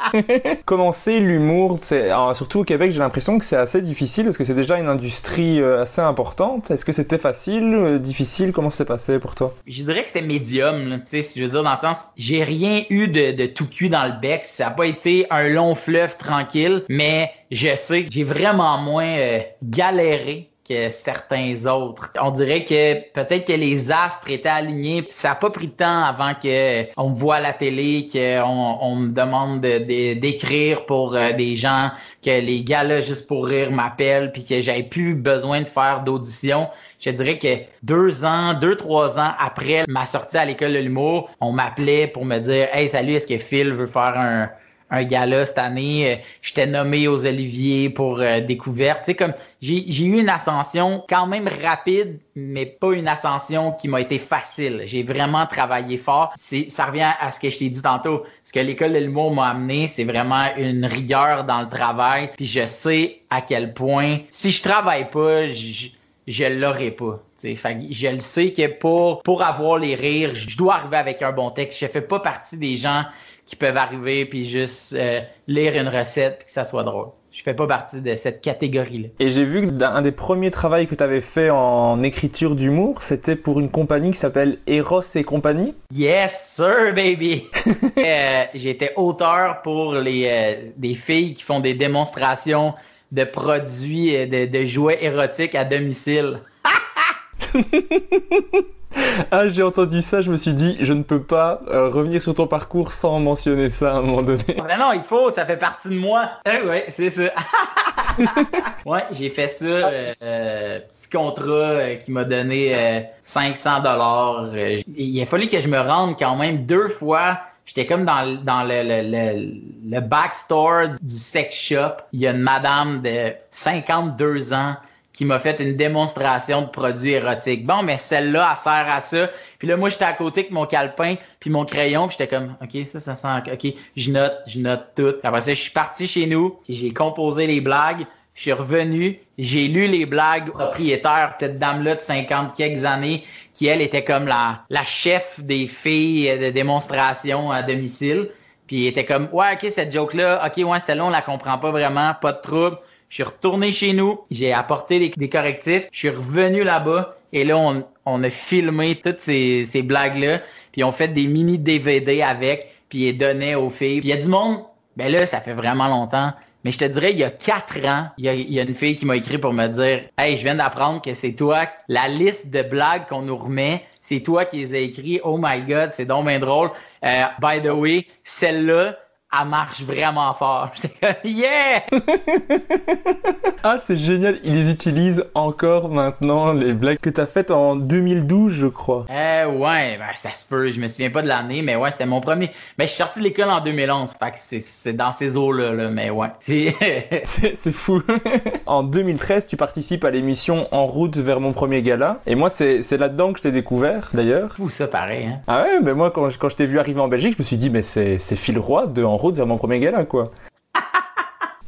(laughs) Commencer l'humour, surtout au Québec, j'ai l'impression que c'est assez difficile parce que c'est déjà une industrie euh, assez importante. Est-ce que c'était facile, euh, difficile? Comment ça s'est passé pour toi? Je dirais que c'était médium. Tu sais, si je veux dire dans le sens, j'ai rien eu de, tout cuit dans le bec. Ça n'a pas été un long fleuve tranquille, mais je sais que j'ai vraiment moins euh, galéré que certains autres. On dirait que peut-être que les astres étaient alignés. Ça n'a pas pris de temps avant que on me voit à la télé, qu'on on me demande d'écrire pour euh, des gens, que les gars là juste pour rire m'appellent, puis que j'avais plus besoin de faire d'audition. Je dirais que deux ans, deux trois ans après ma sortie à l'école de l'humour, on m'appelait pour me dire, hey salut, est-ce que Phil veut faire un un gala cette année. Euh, j'étais nommé aux Oliviers pour euh, découverte. Tu comme j'ai eu une ascension quand même rapide, mais pas une ascension qui m'a été facile. J'ai vraiment travaillé fort. Ça revient à ce que je t'ai dit tantôt. Ce que l'école de l'humour m'a amené, c'est vraiment une rigueur dans le travail. Puis je sais à quel point, si je travaille pas, je, je l'aurai pas. Fait, je le sais que pour, pour avoir les rires, je dois arriver avec un bon texte. Je fais pas partie des gens qui peuvent arriver puis juste euh, lire une recette et que ça soit drôle. Je fais pas partie de cette catégorie-là. Et j'ai vu que d'un des premiers travaux que tu avais fait en écriture d'humour, c'était pour une compagnie qui s'appelle Eros et compagnie. Yes, sir, baby! (laughs) euh, J'étais auteur pour les euh, des filles qui font des démonstrations de produits, euh, de, de jouets érotiques à domicile. (laughs) Ah, j'ai entendu ça, je me suis dit, je ne peux pas euh, revenir sur ton parcours sans mentionner ça à un moment donné. (laughs) Ben non, il faut, ça fait partie de moi. Eh ouais, c'est ça. (laughs) ouais, j'ai fait ça, euh, petit contrat euh, qui m'a donné euh, 500 dollars. Il a fallu que je me rende quand même deux fois. J'étais comme dans, le- dans le, le, le, le backstore du sex shop. Il y a une madame de 52 ans qui m'a fait une démonstration de produits érotiques. Bon, mais celle-là, elle sert à ça. Puis là, moi, j'étais à côté avec mon calepin, puis mon crayon, puis j'étais comme, OK, ça, ça sent... OK, je note, je note tout. Après ça, je suis parti chez nous, j'ai composé les blagues, je suis revenu, j'ai lu les blagues propriétaire, cette dame-là de 50 quelques années, qui, elle, était comme la, la chef des filles de démonstration à domicile. Puis il était comme, ouais, OK, cette joke-là, OK, ouais, celle-là, on la comprend pas vraiment, pas de trouble. Je suis retourné chez nous, j'ai apporté des, correctifs, je suis revenu là-bas et là, on, a filmé toutes ces, blagues-là, puis on fait des mini DVD avec, puis ils donnaient aux filles. Puis il y a du monde, ben là, ça fait vraiment longtemps, mais je te dirais, il y a quatre ans, il y a, une fille qui m'a écrit pour me dire Hey, je viens d'apprendre que c'est toi, la liste de blagues qu'on nous remet, c'est toi qui les as écrits. Oh my god, c'est donc bien drôle. Euh, by the way, celle-là, elle marche vraiment fort. (laughs) Yeah! Ah, c'est génial, ils les utilisent encore maintenant, les blagues que t'as faites en 2012, je crois. Euh, ouais, ben, ça se peut. Je me souviens pas de l'année, mais ouais, c'était mon premier. Mais je suis sorti de l'école en 2011, fait que c'est- dans ces eaux-là, là, mais ouais. (laughs) C'est- fou. (laughs) en 2013, tu participes à l'émission En route vers mon premier gala. Et moi, c'est c'est là-dedans que je t'ai découvert, d'ailleurs. fou ça, pareil. Hein? Ah ouais, mais moi, quand je, quand je t'ai vu arriver en Belgique, je me suis dit, mais c'est c'est Phil Roy de En route vers mon premier gala, quoi. (laughs)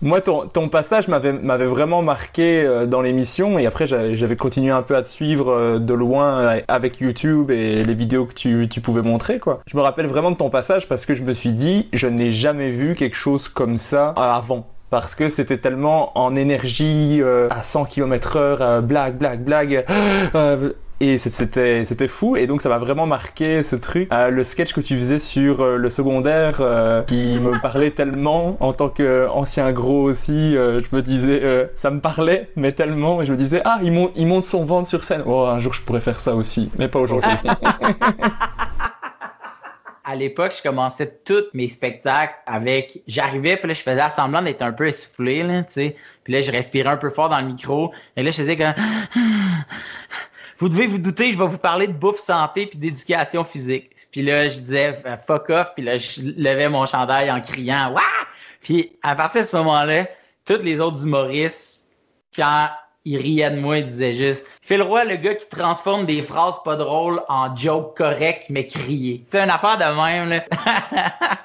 Moi, ton, ton passage m'avait vraiment marqué euh, dans l'émission et après j'avais continué un peu à te suivre euh, de loin euh, avec YouTube et les vidéos que tu, tu pouvais montrer quoi. Je me rappelle vraiment de ton passage parce que je me suis dit je n'ai jamais vu quelque chose comme ça avant. Parce que c'était tellement en énergie euh, à 100 km heure, euh, blague, blague, blague. (gasps) euh, et c'était c'était fou. Et donc ça m'a vraiment marqué ce truc. Le sketch que tu faisais sur le secondaire qui me (laughs) parlait tellement en tant que ancien gros aussi je me disais ça me parlait mais tellement. Et je me disais ah il monte il monte son ventre sur scène. Oh un jour je pourrais faire ça aussi mais pas aujourd'hui (laughs) (laughs) À l'époque, je commençais tous mes spectacles avec. J'arrivais, puis là, je faisais semblant d'être un peu essoufflé, là, tu sais. Puis là, je respirais un peu fort dans le micro. Et là, je faisais comme. Vous devez vous douter, je vais vous parler de bouffe santé puis d'éducation physique. Puis là, je disais fuck off, puis là, je levais mon chandail en criant Wouah! Puis à partir de ce moment-là, tous les autres humoristes, quand ils riaient de moi, ils disaient juste Phil Roy, le gars qui transforme des phrases pas drôles en jokes corrects mais criés. C'est une affaire de même, là. (laughs)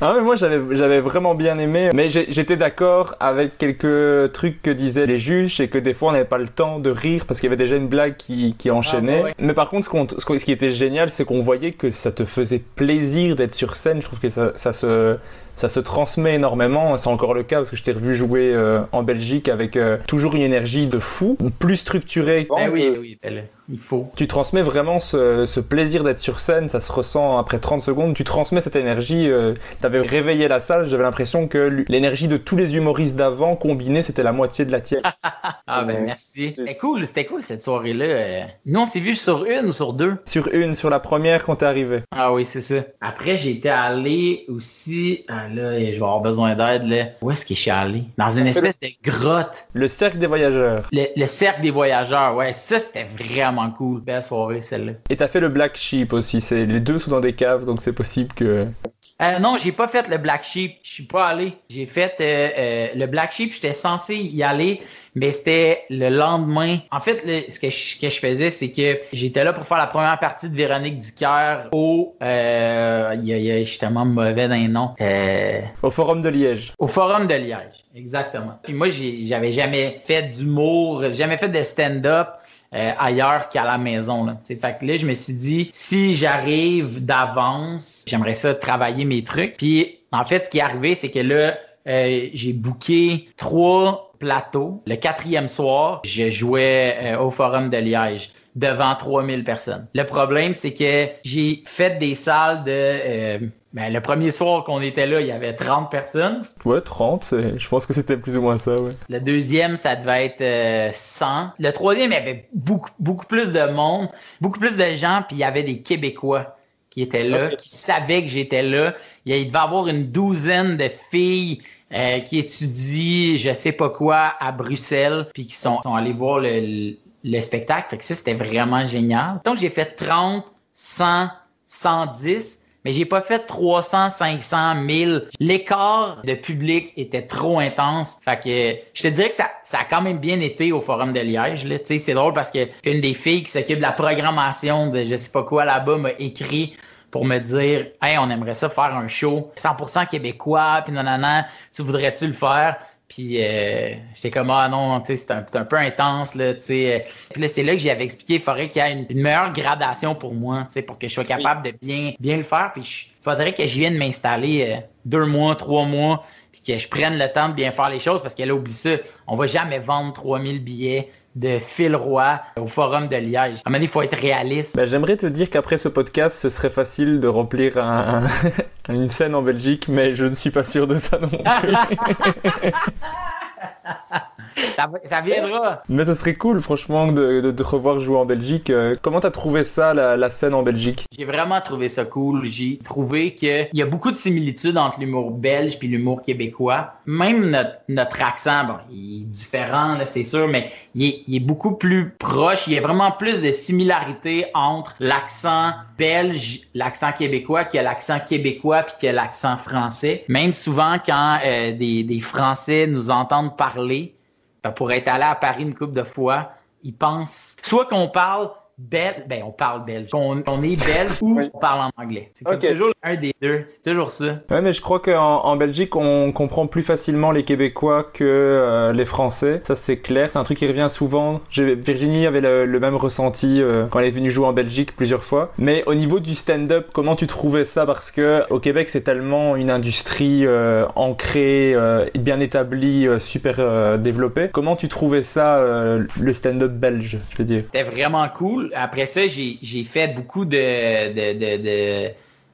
Ah mais moi j'avais j'avais vraiment bien aimé, mais j'étais d'accord avec quelques trucs que disaient les juges et que des fois on n'avait pas le temps de rire parce qu'il y avait déjà une blague qui, qui enchaînait. Ah, bah ouais. Mais par contre ce, qu'on- ce, qu'on- ce qui était génial c'est qu'on voyait que ça te faisait plaisir d'être sur scène. Je trouve que ça, ça se ça se transmet énormément. C'est encore le cas parce que je t'ai revu jouer euh, en Belgique avec euh, toujours une énergie de fou, plus structurée. Ben oui, oui, là, il faut. Tu transmets vraiment ce, ce plaisir d'être sur scène, ça se ressent après 30 secondes, tu transmets cette énergie, euh, t'avais réveillé la salle, j'avais l'impression que l'énergie de tous les humoristes d'avant combinée, c'était la moitié de la tienne. (laughs) Ah ben merci. C'était cool, c'était cool cette soirée-là. Euh, Nous, on s'est vu sur une ou sur deux? sur une, sur la première quand t'es arrivé. Ah oui, c'est ça. Après, j'étais allé aussi. Ah là, je vais avoir besoin d'aide là. Où est-ce que je suis allé? Dans une espèce de grotte. Le cercle des voyageurs. Le, le cercle des voyageurs, ouais, ça c'était vraiment cool. Belle soirée celle-là. Et t'as fait le Black Sheep aussi, c'est les deux sont dans des caves, donc c'est possible que... Euh, non, j'ai pas fait le Black Sheep. Je suis pas allé. J'ai fait euh, euh, le Black Sheep. J'étais censé y aller, mais c'était le lendemain. En fait, le- ce que je, ce que je faisais, c'est que j'étais là pour faire la première partie de Véronique Dicker au. Euh, il y a- justement mauvais d'un nom. Au Forum de Liège. au Forum de Liège, exactement. Puis moi, j'ai- j'avais jamais fait d'humour, jamais fait de stand-up euh, ailleurs qu'à la maison. Là. T'sais, Fait que là, je me suis dit, si j'arrive d'avance, j'aimerais ça travailler mes trucs. Puis en fait, ce qui est arrivé, c'est que là, euh, j'ai booké trois plateaux. Le quatrième soir, je jouais euh, au Forum de Liège. Devant 3000 personnes. Le problème, c'est que j'ai fait des salles de... Euh, ben, le premier soir qu'on était là, il y avait 30 personnes. Ouais, 30, je pense que c'était plus ou moins ça, ouais. Le deuxième, ça devait être 100. Euh, le troisième, il y avait beaucoup, beaucoup plus de monde, beaucoup plus de gens, puis il y avait des Québécois qui étaient là, qui savaient que j'étais là. Il devait y avoir une douzaine de filles euh, qui étudient je sais pas quoi à Bruxelles, puis qui sont, sont allés voir le, le spectacle. Fait que ça, c'était vraiment génial. Donc, j'ai fait 30, 100, 110 mais j'ai pas fait 300, 500, 1000. L'écart de public était trop intense. Fait que je te dirais que ça, ça a quand même bien été au Forum de Liège. Là. C'est drôle parce que une des filles qui s'occupe de la programmation de je sais pas quoi là-bas m'a écrit pour me dire Hey, on aimerait ça faire un show 100% québécois, puis non, tu voudrais-tu le faire? Puis euh, j'étais comme ah non, c'est un, un, peu intense là, sais. Puis là c'est là que j'avais expliqué, il faudrait qu'il y ait une, meilleure gradation pour moi, pour que je sois capable de bien bien le faire. Puis il faudrait que je vienne m'installer euh, deux mois, trois mois, puis que je prenne le temps de bien faire les choses parce qu'elle oublie ça, on va jamais vendre 3000 billets de Phil Roy au Forum de Liège. À un moment il faut être réaliste. Ben, J'aimerais te dire qu'après ce podcast, ce serait facile de remplir un, (laughs) une scène en Belgique, mais je ne suis pas sûr de ça non plus. (laughs) ça, ça, viendra. Mais ce serait cool, franchement, de, te revoir jouer en Belgique. Euh, comment t'as trouvé ça, la, scène en Belgique? J'ai vraiment trouvé ça cool. J'ai trouvé qu'il y a beaucoup de similitudes entre l'humour belge et l'humour québécois. Même notre, accent, bon, il est différent, c'est sûr, mais il est, il est beaucoup plus proche. Il y a vraiment plus de similarités entre l'accent belge, l'accent québécois, que l'accent québécois puis que l'accent français. Même souvent quand euh, des, des Français nous entendent parler, pour être allé à Paris une couple de fois, ils pensent soit qu'on parle belge, ben on parle belge. On, on est belge ou on parle en anglais. C'est toujours un des deux. C'est toujours ça. Ouais, mais je crois qu'en en Belgique, on comprend plus facilement les Québécois que euh, les Français. Ça, c'est clair. C'est un truc qui revient souvent. Virginie avait le, même ressenti euh, quand elle est venue jouer en Belgique plusieurs fois. Mais au niveau du stand-up, comment tu trouvais ça? Parce que au Québec, c'est tellement une industrie euh, ancrée, bien établie, super développée. Comment tu trouvais ça, le stand-up belge, je veux dire? C'était vraiment cool après ça, j'ai fait beaucoup de, de, de,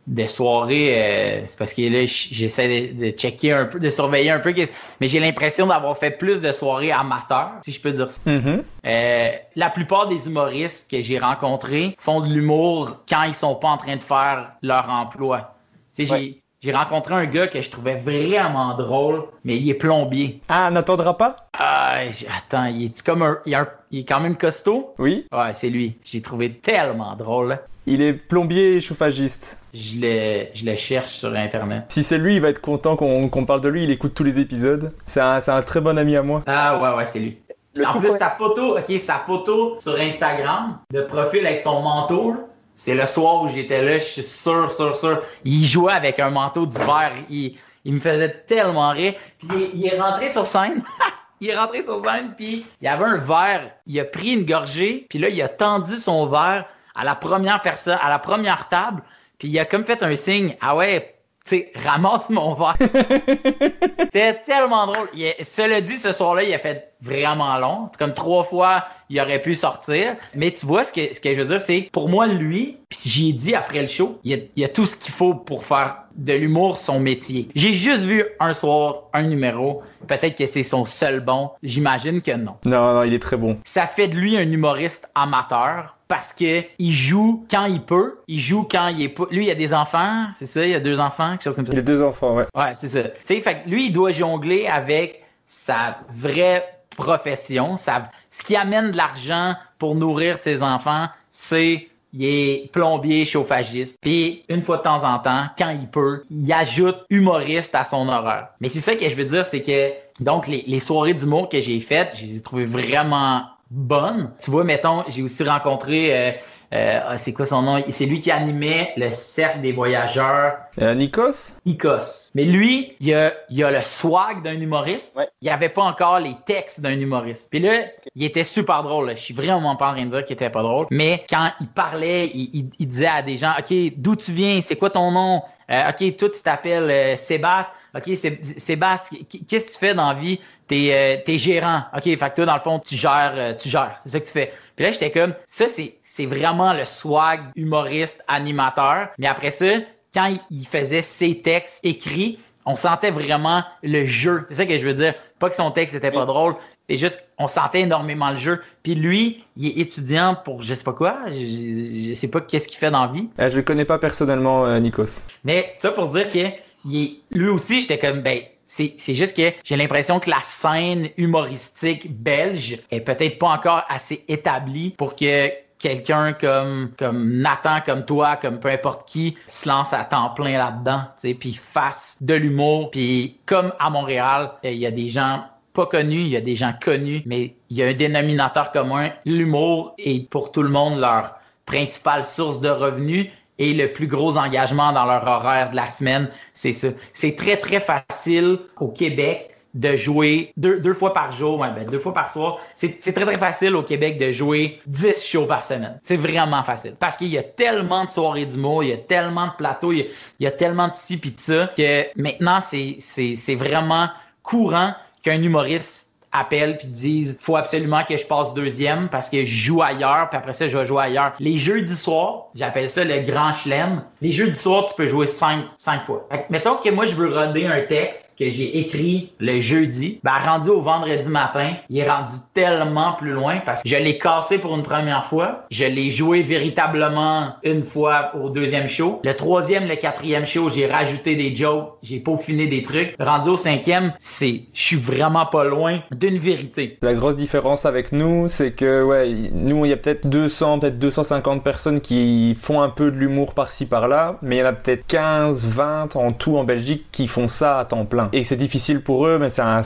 de, soirées. Euh, c'est parce que là, j'essaie de, checker un peu, de surveiller un peu. Mais j'ai l'impression d'avoir fait plus de soirées amateurs, si je peux dire ça. Mm-hmm. Euh, la plupart des humoristes que j'ai rencontrés font de l'humour quand ils sont pas en train de faire leur emploi. J'ai j'ai rencontré un gars que je trouvais vraiment drôle, mais il est plombier. Ah, n'attendra pas? Ah, attends, il est comme un, il, est quand même costaud? Oui. Ouais, c'est lui. J'ai trouvé tellement drôle. Il est plombier et chauffagiste. Je le, je le cherche sur Internet. Si c'est lui, il va être content qu'on parle de lui. Il écoute tous les épisodes. C'est un, un, très bon ami à moi. Ah ouais, ouais, c'est lui. en plus, sa photo, ok, sa photo sur Instagram de profil avec son manteau, c'est le soir où j'étais là, je suis sûr, sûr, sûr. Il jouait avec un manteau d'hiver. Il, il me faisait tellement rire. Puis il, est rentré sur scène. (laughs) il est rentré sur scène, puis il y avait un verre. Il a pris une gorgée, puis là, il a tendu son verre à la première personne, à la première table. Puis il a comme fait un signe. Ah ouais, sais, ramasse mon verre. (laughs) C'était tellement drôle. Il, cela dit, ce soir-là, il a fait vraiment long. C'est comme trois fois, il aurait pu sortir. Mais tu vois, ce que, ce que je veux dire, c'est pour moi, lui, puis j'ai dit après le show, il y a, il a tout ce qu'il faut pour faire de l'humour son métier. J'ai juste vu un soir un numéro. Peut-être que c'est son seul bon. J'imagine que non. Non, non, il est très bon. Ça fait de lui un humoriste amateur parce que il joue quand il peut, il joue quand il est pas. Lui, il a des enfants, c'est ça, il a deux enfants, quelque chose comme ça. Il a deux enfants, ouais. Ouais, c'est ça. Tu sais, fait lui, il doit jongler avec sa vraie profession, sa... ce qui amène de l'argent pour nourrir ses enfants, c'est il est plombier, chauffagiste. Puis une fois de temps en temps, quand il peut, il ajoute humoriste à son horreur. Mais c'est ça que je veux dire, c'est que donc les, les soirées d'humour que j'ai faites, je les ai trouvées vraiment bonne. Tu vois, mettons, j'ai aussi rencontré, euh, euh, ah, c'est quoi son nom? C'est lui qui animait le cercle des voyageurs. Euh, Nikos? Nikos. Mais lui, il a, il a le swag d'un humoriste. Il avait pas encore les textes d'un humoriste. Puis là, il était super drôle. Je suis vraiment pas en train de dire qu'il était pas drôle. Mais quand il parlait, il, il, disait à des gens, OK, d'où tu viens? C'est quoi ton nom? OK, toi, tu t'appelles Sébastien OK, Sébastien, qu'est-ce que tu fais dans la vie? T'es es gérant. OK, fait que toi, dans le fond, tu gères, tu gères. C'est ça que tu fais. Puis là, j'étais comme, ça, c'est vraiment le swag humoriste, animateur. Mais après ça, quand il faisait ses textes écrits, on sentait vraiment le jeu. C'est ça que je veux dire. Pas que son texte était pas drôle. C'est juste on sentait énormément le jeu. Puis lui, il est étudiant pour je sais pas quoi. Je, je sais pas qu'est-ce qu'il fait dans la vie. Euh, je le connais pas personnellement, euh, Nikos. Mais ça pour dire que lui aussi, j'étais comme ben c'est, juste que j'ai l'impression que la scène humoristique belge est peut-être pas encore assez établie pour que quelqu'un comme comme Nathan, comme toi, comme peu importe qui, se lance à temps plein là-dedans, tu sais, puis fasse de l'humour, puis comme à Montréal, il y a des gens pas connus, il y a des gens connus, mais il y a un dénominateur commun. L'humour est pour tout le monde leur principale source de revenus et le plus gros engagement dans leur horaire de la semaine, c'est ça. C'est très, très facile au Québec de jouer deux, fois par jour, ben, deux fois par soir. C'est très, très facile au Québec de jouer 10 shows par semaine. C'est vraiment facile. Parce qu'il y a tellement de soirées du mot, il y a tellement de plateaux, il y a, tellement de ci pis de ça, que maintenant, c'est vraiment courant qu'un humoriste appellent puis disent faut absolument que je passe deuxième parce que je joue ailleurs puis après ça je vais jouer ailleurs. Les jeudis soirs, j'appelle ça le grand chelem. Les jeudis soirs, tu peux jouer cinq, cinq fois. mettons que moi je veux roder un texte que j'ai écrit le jeudi, ben rendu au vendredi matin, il est rendu tellement plus loin parce que je l'ai cassé pour une première fois, je l'ai joué véritablement une fois au deuxième show. Le troisième, le quatrième show, j'ai rajouté des jokes, j'ai peaufiné des trucs. Rendu au cinquième, c'est, je suis vraiment pas loin d'une vérité. La grosse différence avec nous, c'est que ouais, nous il y a peut-être 200, peut-être 250 personnes qui font un peu de l'humour par-ci par-là, mais il y en a peut-être 15, 20 en tout en Belgique qui font ça à temps plein et c'est difficile pour eux, mais c'est un,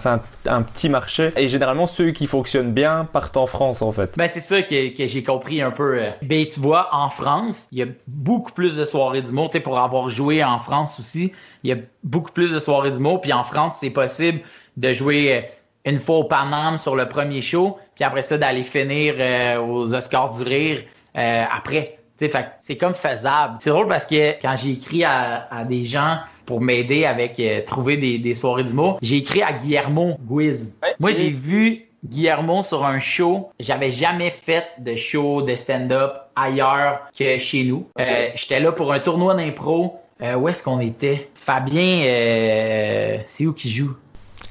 un, petit marché. Et généralement, ceux qui fonctionnent bien partent en France, en fait. Ben, c'est ça que, que j'ai compris un peu. Euh. Ben, tu vois, en France, il y a beaucoup plus de soirées d'humour. Tu sais, pour avoir joué en France aussi, il y a beaucoup plus de soirées d'humour. Puis en France, c'est possible de jouer euh, une fois au Paname sur le premier show, puis après ça, d'aller finir euh, aux Oscars du Rire après. C'est comme faisable. C'est drôle parce que quand j'ai écrit à, à des gens pour m'aider avec euh, trouver des, des soirées d'humour. J'ai écrit à Guillermo Guiz. Moi, j'ai vu Guillermo sur un show. J'avais jamais fait de show de stand-up ailleurs que chez nous. Euh, J'étais là pour un tournoi d'impro. Euh, où est-ce qu'on était? Fabien, euh, c'est où qui joue?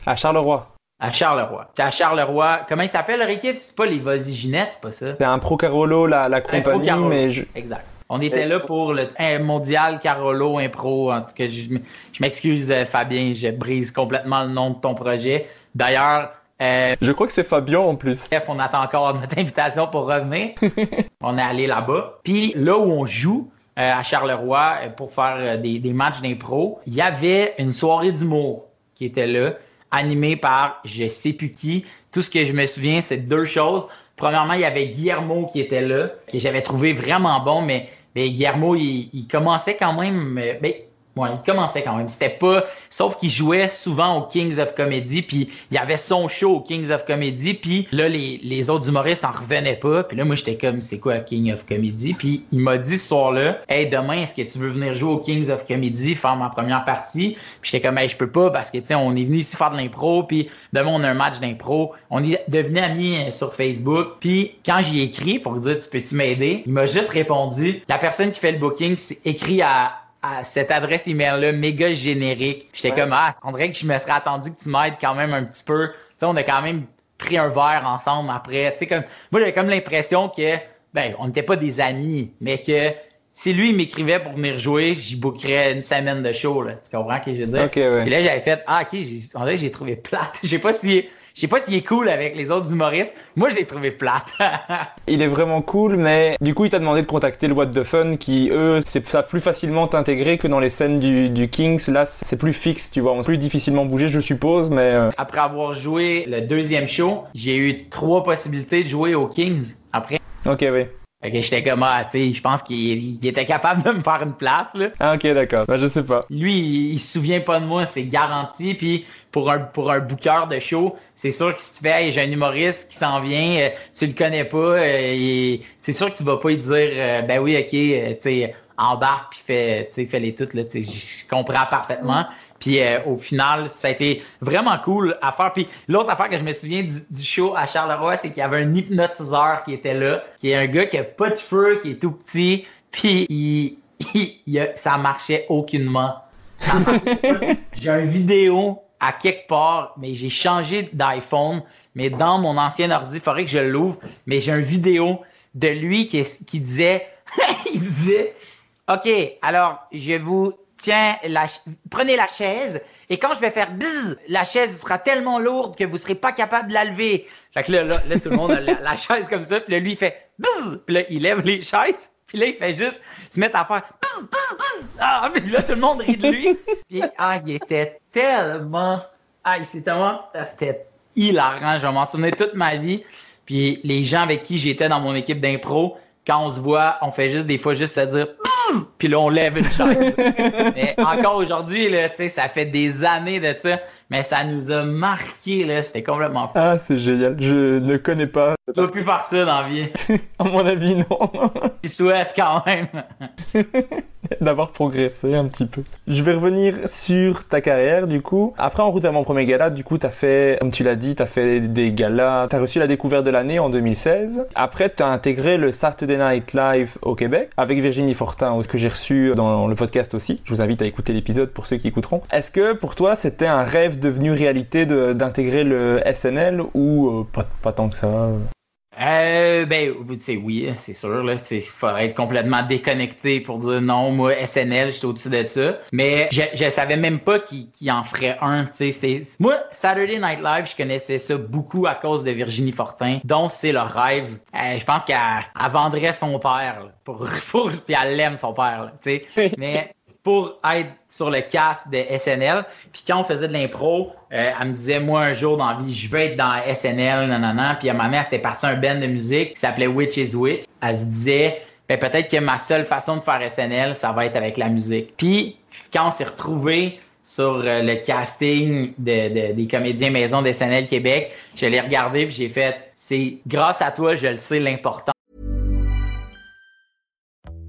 À Charleroi. À Charleroi. à Charleroi. Comment il s'appelle leur équipe? C'est pas les Vosiginettes, c'est pas ça? C'est un Pro Carolo, la, la compagnie, mais je... Exact. On était là pour le mondial Carolo Impro. En tout cas, je, m'excuse, euh, Fabien, je brise complètement le nom de ton projet. D'ailleurs, euh, je crois que c'est Fabien en plus. Bref, on attend encore notre invitation pour revenir. (laughs) on est allé là-bas. Puis là où on joue, euh, à Charleroi, pour faire des, des matchs d'impro, il y avait une soirée d'humour qui était là, animée par je sais plus qui. Tout ce que je me souviens, c'est deux choses. Premièrement, il y avait Guillermo qui était là, que j'avais trouvé vraiment bon, mais, mais Guillermo, il, il commençait quand même. Euh, ben, Ouais, il commençait quand même. C'était pas. Sauf qu'il jouait souvent au Kings of Comedy, puis il y avait son show au Kings of Comedy, puis là, les, les autres humoristes en revenaient pas. Puis là, moi, j'étais comme, c'est quoi King of Comedy? Puis il m'a dit ce soir-là, hey, demain, est-ce que tu veux venir jouer au Kings of Comedy, faire ma première partie? Puis j'étais comme, hey, je peux pas parce que, tu sais, on est venu ici faire de l'impro, puis demain, on a un match d'impro. On est devenu amis euh, sur Facebook. Puis quand j'y ai écrit pour dire, tu peux-tu m'aider? Il m'a juste répondu, la personne qui fait le booking, écrit à à cette adresse email-là méga générique. J'étais comme, ah, on dirait que je me serais attendu que tu m'aides quand même un petit peu. Tu sais, on a quand même pris un verre ensemble après. Tu sais, comme, moi, j'avais comme l'impression que, ben, on n'était pas des amis, mais que si lui m'écrivait pour venir jouer, j'y bookerais une semaine de show, là. Tu comprends ce que je veux dire? Et là, j'avais fait, ah, ok, on dirait que j'ai trouvé plate. (laughs) Je sais pas si je sais pas s'il est cool avec les autres humoristes. Moi, je l'ai trouvé plate. (laughs) il est vraiment cool, mais du coup, il t'a demandé de contacter le What the Fun qui, eux, savent plus facilement t'intégrer que dans les scènes du, du Kings. Là, c'est plus fixe, tu vois. On plus difficilement bouger, je suppose, mais... Euh, Après avoir joué le deuxième show, j'ai eu trois possibilités de jouer au Kings après. Ok, oui. Fait que j'étais comme, ah, tu sais, je pense qu'il était capable de me faire une place, là. Ah, ok, d'accord. Ben, je sais pas. Lui, il, se souvient pas de moi, c'est garanti. Puis pour un, pour un booker de show, c'est sûr que si tu fais, hey, j'ai un humoriste qui s'en vient, euh, tu le connais pas, euh, c'est sûr que tu vas pas lui dire, euh, ben oui, ok, tu sais, embarque puis fais, fais les toutes, là, je comprends parfaitement. Puis euh, au final, ça a été vraiment cool à faire. Puis l'autre affaire que je me souviens du, show à Charleroi, c'est qu'il y avait un hypnotiseur qui était là, qui est un gars qui a pas de feu, qui est tout petit, puis il, (laughs) il, ça marchait aucunement. J'ai une vidéo à quelque part, mais j'ai changé d'iPhone, mais dans mon ancien ordi, il faudrait que je l'ouvre, mais j'ai une vidéo de lui qui, qui disait, (laughs) il disait, OK, alors je vous tiens, la, prenez la chaise, et quand je vais faire bzzz, la chaise sera tellement lourde que vous serez pas capable de la lever. Fait que là, là, tout le monde a la, chaise comme ça, puis là, lui, il fait bzzz, puis là, il lève les chaises, puis là, il fait juste se mettre à faire bzzz, bzzz, Ah, puis là, tout le monde rit de lui. Puis, ah, il était tellement, ah, c'était tellement, c'était hilarant, je m'en souvenir toute ma vie. Puis les gens avec qui j'étais dans mon équipe d'impro, quand on se voit, on fait juste des fois juste se dire puis là on lève une chaise. (laughs) mais encore aujourd'hui là, tu sais, ça fait des années de ça, mais ça nous a marqué là, c'était complètement fou. Ah, c'est génial. Je ne connais pas. Tu peux plus faire ça dans la vie. (laughs) à mon avis, non. (laughs) Je souhaite quand même. (laughs) D'avoir progressé un petit peu. Je vais revenir sur ta carrière, du coup. Après, en route à mon premier gala, du coup, t'as fait, comme tu l'as dit, t'as fait des galas, t'as reçu la découverte de l'année en 2016. Après, t'as intégré le Saturday Night Live au Québec avec Virginie Fortin, que j'ai reçu dans le podcast aussi. Je vous invite à écouter l'épisode pour ceux qui écouteront. Est-ce que pour toi, c'était un rêve devenu réalité d'intégrer le SNL ou euh, pas, pas tant que ça euh, ben, c'est oui, c'est sûr. Là, il faudrait être complètement déconnecté pour dire non, moi, SNL, j'étais au-dessus de ça. Mais je, je savais même pas qu'il en ferait un. Moi, Saturday Night Live, je connaissais ça beaucoup à cause de Virginie Fortin, dont c'est le rêve. Euh, je pense qu'elle vendrait son père pour, (laughs) pour, puis elle l'aime son père. sais (laughs) Mais pour être sur le cast de SNL. Puis quand on faisait de l'impro, euh, elle me disait, moi, un jour dans la vie, je veux être dans SNL, nanana. Puis à ma mère, c'était parti un band de musique qui s'appelait Witch is Witch. Elle se disait, ben, peut-être que ma seule façon de faire SNL, ça va être avec la musique. Puis quand on s'est retrouvés sur euh, le casting des comédiens maison de SNL Québec, je l'ai regardé puis j'ai fait, c'est grâce à toi, je le sais, l'important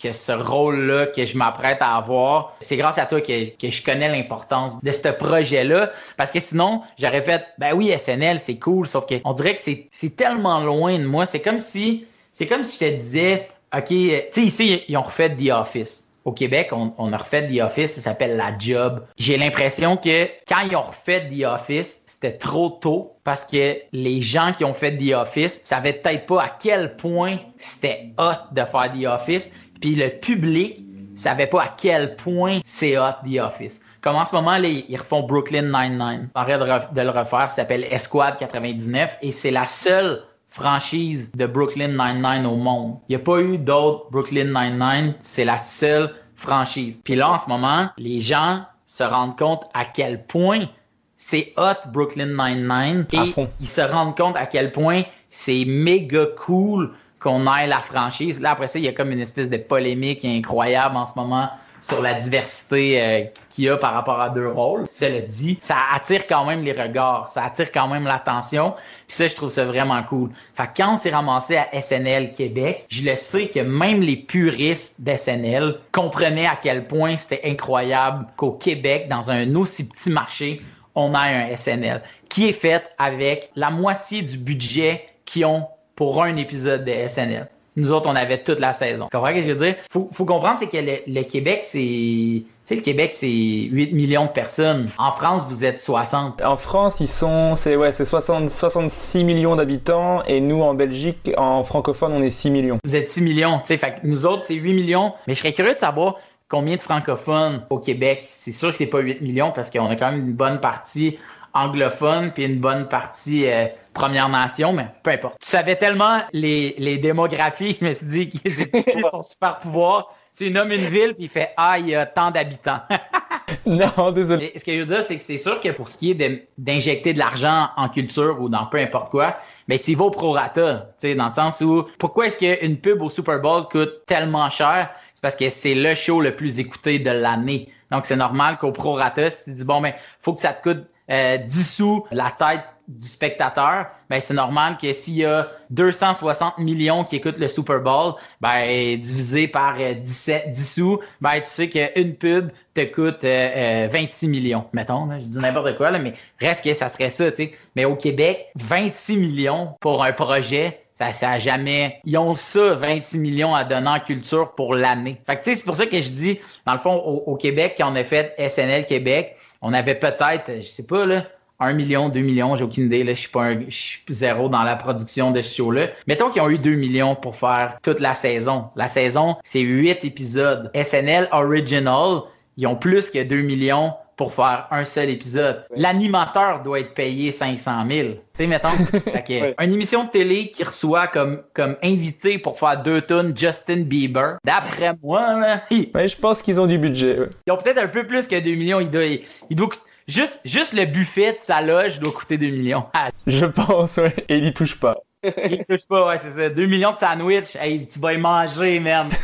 que ce rôle-là que je m'apprête à avoir, c'est grâce à toi que, je connais l'importance de ce projet-là. Parce que sinon, j'aurais fait, ben oui, SNL, c'est cool, sauf qu'on dirait que c'est tellement loin de moi. C'est comme si, c'est comme si je te disais, OK, tu sais, ici, ils ont refait The Office. Au Québec, on, on a refait The Office, ça s'appelle La Job. J'ai l'impression que quand ils ont refait The Office, c'était trop tôt parce que les gens qui ont fait The Office savaient peut-être pas à quel point c'était hot de faire The Office. Puis le public savait pas à quel point c'est hot The Office. Comme en ce moment, les, ils refont Brooklyn Nine-Nine. Arrête de, de, le refaire, ça s'appelle Esquad 99 et c'est la seule franchise de Brooklyn Nine-Nine au monde. Il n'y a pas eu d'autres Brooklyn Nine-Nine, c'est la seule franchise. Puis là, en ce moment, les gens se rendent compte à quel point c'est hot Brooklyn Nine-Nine et ils se rendent compte à quel point c'est méga cool qu'on aille la franchise. Là, après ça, il y a comme une espèce de polémique incroyable en ce moment sur la diversité euh, qu'il y a par rapport à deux rôles. Cela dit, ça attire quand même les regards, ça attire quand même l'attention. Puis ça, je trouve ça vraiment cool. Fait quand on s'est ramassé à SNL Québec, je le sais que même les puristes d'SNL comprenaient à quel point c'était incroyable qu'au Québec, dans un aussi petit marché, on ait un SNL qui est fait avec la moitié du budget qu'ils ont pour un épisode de SNL. Nous autres, on avait toute la saison. Tu comprends ce que je veux dire? Faut, faut comprendre, c'est que le, Québec, c'est... Tu sais, le Québec, c'est 8 millions de personnes. En France, vous êtes 60. En France, ils sont, c'est, ouais, c'est 66 millions d'habitants et nous, en Belgique, en francophone, on est 6 millions. Vous êtes 6 millions, tu sais, fait que nous autres, c'est 8 millions. Mais je serais curieux de savoir combien de francophones au Québec. C'est sûr que c'est pas 8 millions parce qu'on a quand même une bonne partie anglophone puis une bonne partie euh, Première Nation, mais peu importe. Tu savais tellement les, les démographies, (laughs) je me suis dit qu'ils étaient (laughs) son super pouvoir. Tu nommes une ville puis il fait Ah, il y a tant d'habitants. (laughs) non, désolé. ce que je veux dire, c'est que c'est sûr que pour ce qui est d'injecter de, l'argent en culture ou dans peu importe quoi, mais tu y vas au prorata, tu sais, dans le sens où pourquoi est-ce qu'une pub au Super Bowl coûte tellement cher? C'est parce que c'est le show le plus écouté de l'année. Donc c'est normal qu'au prorata, si tu dis bon, mais ben, faut que ça te coûte euh, 10 sous la tête du spectateur, ben c'est normal que s'il y a 260 millions qui écoutent le Super Bowl, ben divisé par 17, euh, 10 sous, ben tu sais qu'une pub te coûte 26 euh, euh, millions, mettons. je dis n'importe quoi, là, mais reste que ça serait ça, tu sais. Mais au Québec, 26 millions pour un projet, ça, ça a jamais. Ils ont ça, 26 millions à donner en culture pour l'année. Fait que tu sais, c'est pour ça que je dis, dans le fond, au, au Québec, quand on a fait SNL Québec, on avait peut-être, je sais pas, là, 1 million, 2 millions, j'ai aucune idée, là, je suis pas un, je suis zéro dans la production de ce show-là. Mettons qu'ils ont eu 2 millions pour faire toute la saison. La saison, c'est 8 épisodes. SNL Original, ils ont plus que 2 millions pour faire un seul épisode. L'animateur doit être payé 500 000. Tu sais, mettons, (laughs) une émission de télé qui reçoit comme, comme invité pour faire deux tonnes Justin Bieber, d'après moi, là, (laughs) je pense qu'ils ont du budget. Ils ont peut-être un peu plus que 2 millions. Il doit, il doit, juste, juste le buffet de sa loge doit coûter 2 millions. je pense, ouais. Et il y touche pas. Il (laughs) touche pas, ouais, c'est ça. 2 millions de sandwich, hey, tu vas y manger, même. (laughs)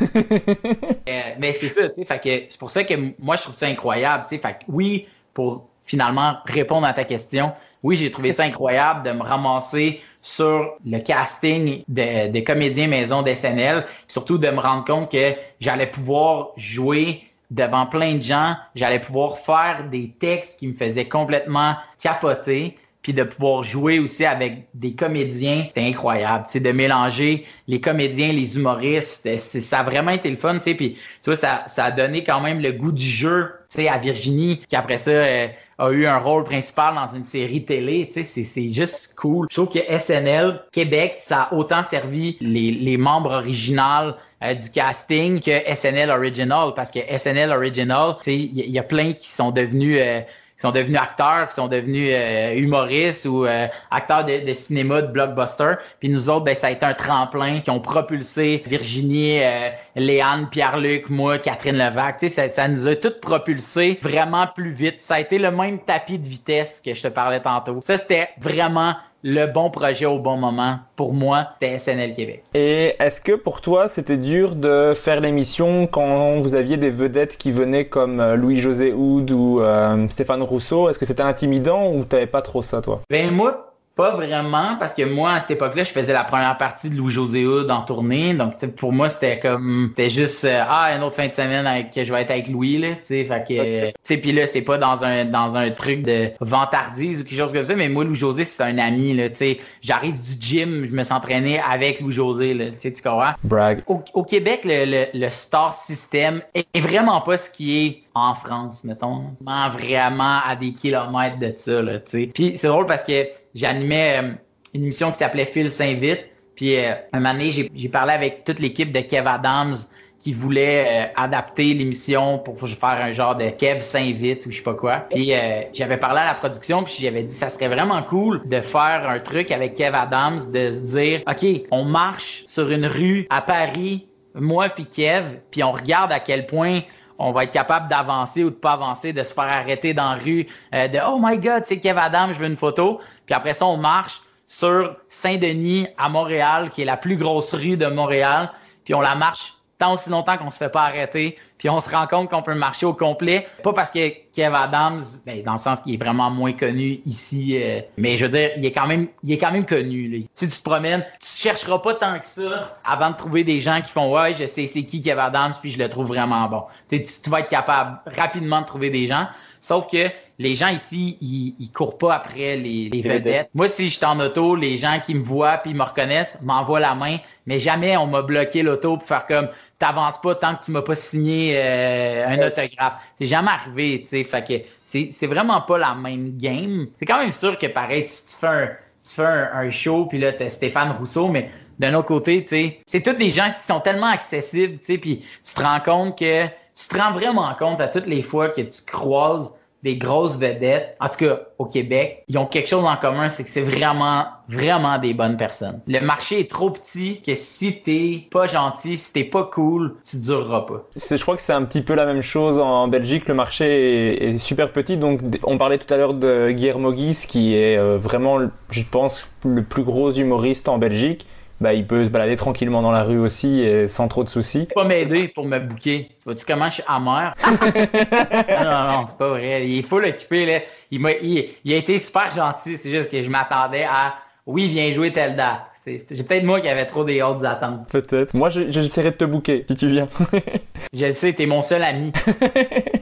Euh, mais c'est ça, tu sais. c'est pour ça que moi, je trouve ça incroyable, tu sais. Fait que oui, pour finalement répondre à ta question, oui, j'ai trouvé ça incroyable de me ramasser sur le casting des comédiens maison d'SNL, surtout de me rendre compte que j'allais pouvoir jouer devant plein de gens, j'allais pouvoir faire des textes qui me faisaient complètement capoter, puis de pouvoir jouer aussi avec des comédiens, c'est incroyable, sais, de mélanger les comédiens, les humoristes, ça a vraiment été le fun, tu puis tu vois, ça, ça a donné quand même le goût du jeu, tu sais, à Virginie, qui après ça euh, a eu un rôle principal dans une série télé, tu sais, c'est juste cool. Je trouve que SNL Québec, ça a autant servi les, les membres originaux euh, du casting que SNL Original, parce que SNL Original, tu sais, il y, a plein qui sont devenus euh, qui sont devenus acteurs, qui sont devenus euh, humoristes ou euh, acteurs de, de, cinéma, de blockbuster. Puis nous autres, ben, ça a été un tremplin qui ont propulsé Virginie, euh, Léane, Pierre-Luc, moi, Catherine Levac. Tu sais, ça, ça nous a toutes propulsé vraiment plus vite. Ça a été le même tapis de vitesse que je te parlais tantôt. Ça, c'était vraiment le bon projet au bon moment pour moi, c'était SNL Québec. Et est-ce que pour toi, c'était dur de faire l'émission quand vous aviez des vedettes qui venaient comme euh, Louis-José Houd ou euh, Stéphane Rousseau? Est-ce que c'était intimidant ou t'avais pas trop ça, toi? Ben moi, pas vraiment, parce que moi, à cette époque-là, je faisais la première partie de Louis-José Hood en tournée. Donc, pour moi, c'était comme, c'était juste, euh, ah, une autre fin de semaine avec, que je vais être avec Louis, là, tu sais, fait que, tu sais, puis là, c'est pas dans un, dans un truc de vantardise ou quelque chose comme ça, mais moi, Louis-José, c'est un ami, là, tu sais. J'arrive du gym, je me suis entraîné avec Louis-José, là, tu sais, tu comprends? Brag. Au, Québec, le, le, star system est, vraiment pas ce qui est en France, mettons. Vraiment à des kilomètres de ça, là, tu sais. Puis c'est drôle parce que j'animais euh, une émission qui s'appelait Phil s'invite. Puis euh, un moment donné, j'ai parlé avec toute l'équipe de Kev Adams qui voulait euh, adapter l'émission pour faire un genre de Kev s'invite ou je sais pas quoi. Puis j'avais parlé à la production puis j'avais dit ça serait vraiment cool de faire un truc avec Kev Adams de se dire OK, on marche sur une rue à Paris, moi puis Kev, puis on regarde à quel point on va être capable d'avancer ou de pas avancer, de se faire arrêter dans la rue, de Oh my God, c'est Kev Adams, je veux une photo. Puis après ça, on marche sur Saint-Denis à Montréal, qui est la plus grosse rue de Montréal. Puis on la marche tant aussi longtemps qu'on se fait pas arrêter. Puis on se rend compte qu'on peut marcher au complet. Pas parce que Kev Adams, ben, dans le sens qu'il est vraiment moins connu ici, euh, mais je veux dire, il est quand même, il est quand même connu. Si tu te promènes, tu chercheras pas tant que ça avant de trouver des gens qui font ouais, je sais c'est qui Kev Adams, puis je le trouve vraiment bon. tu vas être capable rapidement de trouver des gens. Sauf que les gens ici, ils, ils courent pas après les, les vedettes. Moi, si je suis en auto, les gens qui me voient puis me reconnaissent m'envoient la main, mais jamais on m'a bloqué l'auto pour faire comme t'avances pas tant que tu m'as pas signé euh, un autographe. C'est jamais arrivé, tu sais. Fait que c'est vraiment pas la même game. C'est quand même sûr que pareil, tu, fais un tu fais un, show, puis là, t'as Stéphane Rousseau, mais d'un autre côté, tu sais, c'est tous des gens qui sont tellement accessibles, tu sais, puis tu te rends compte que tu te rends vraiment compte à toutes les fois que tu croises des grosses vedettes, en tout cas au Québec, ils ont quelque chose en commun, c'est que c'est vraiment, vraiment des bonnes personnes. Le marché est trop petit que si t'es pas gentil, si t'es pas cool, tu dureras pas. Je crois que c'est un petit peu la même chose en Belgique. Le marché est, super petit, donc on parlait tout à l'heure de Guillermo Guis, qui est euh, vraiment, je pense, le plus gros humoriste en Belgique bah, il peut se balader tranquillement dans la rue aussi et sans trop de soucis. Pas m'aider pour me bouquer. Tu vois-tu comment je suis amer? (laughs) non, non, c'est pas vrai. Il est full occupé, là. Il, a, il, a été super gentil. C'est juste que je m'attendais à, oui, viens jouer telle date. C'est peut-être moi qui avais trop des hautes attentes. Peut-être. Moi, j'essaierai de te bouquer si tu viens. (laughs) je le sais, t'es mon seul ami. (laughs)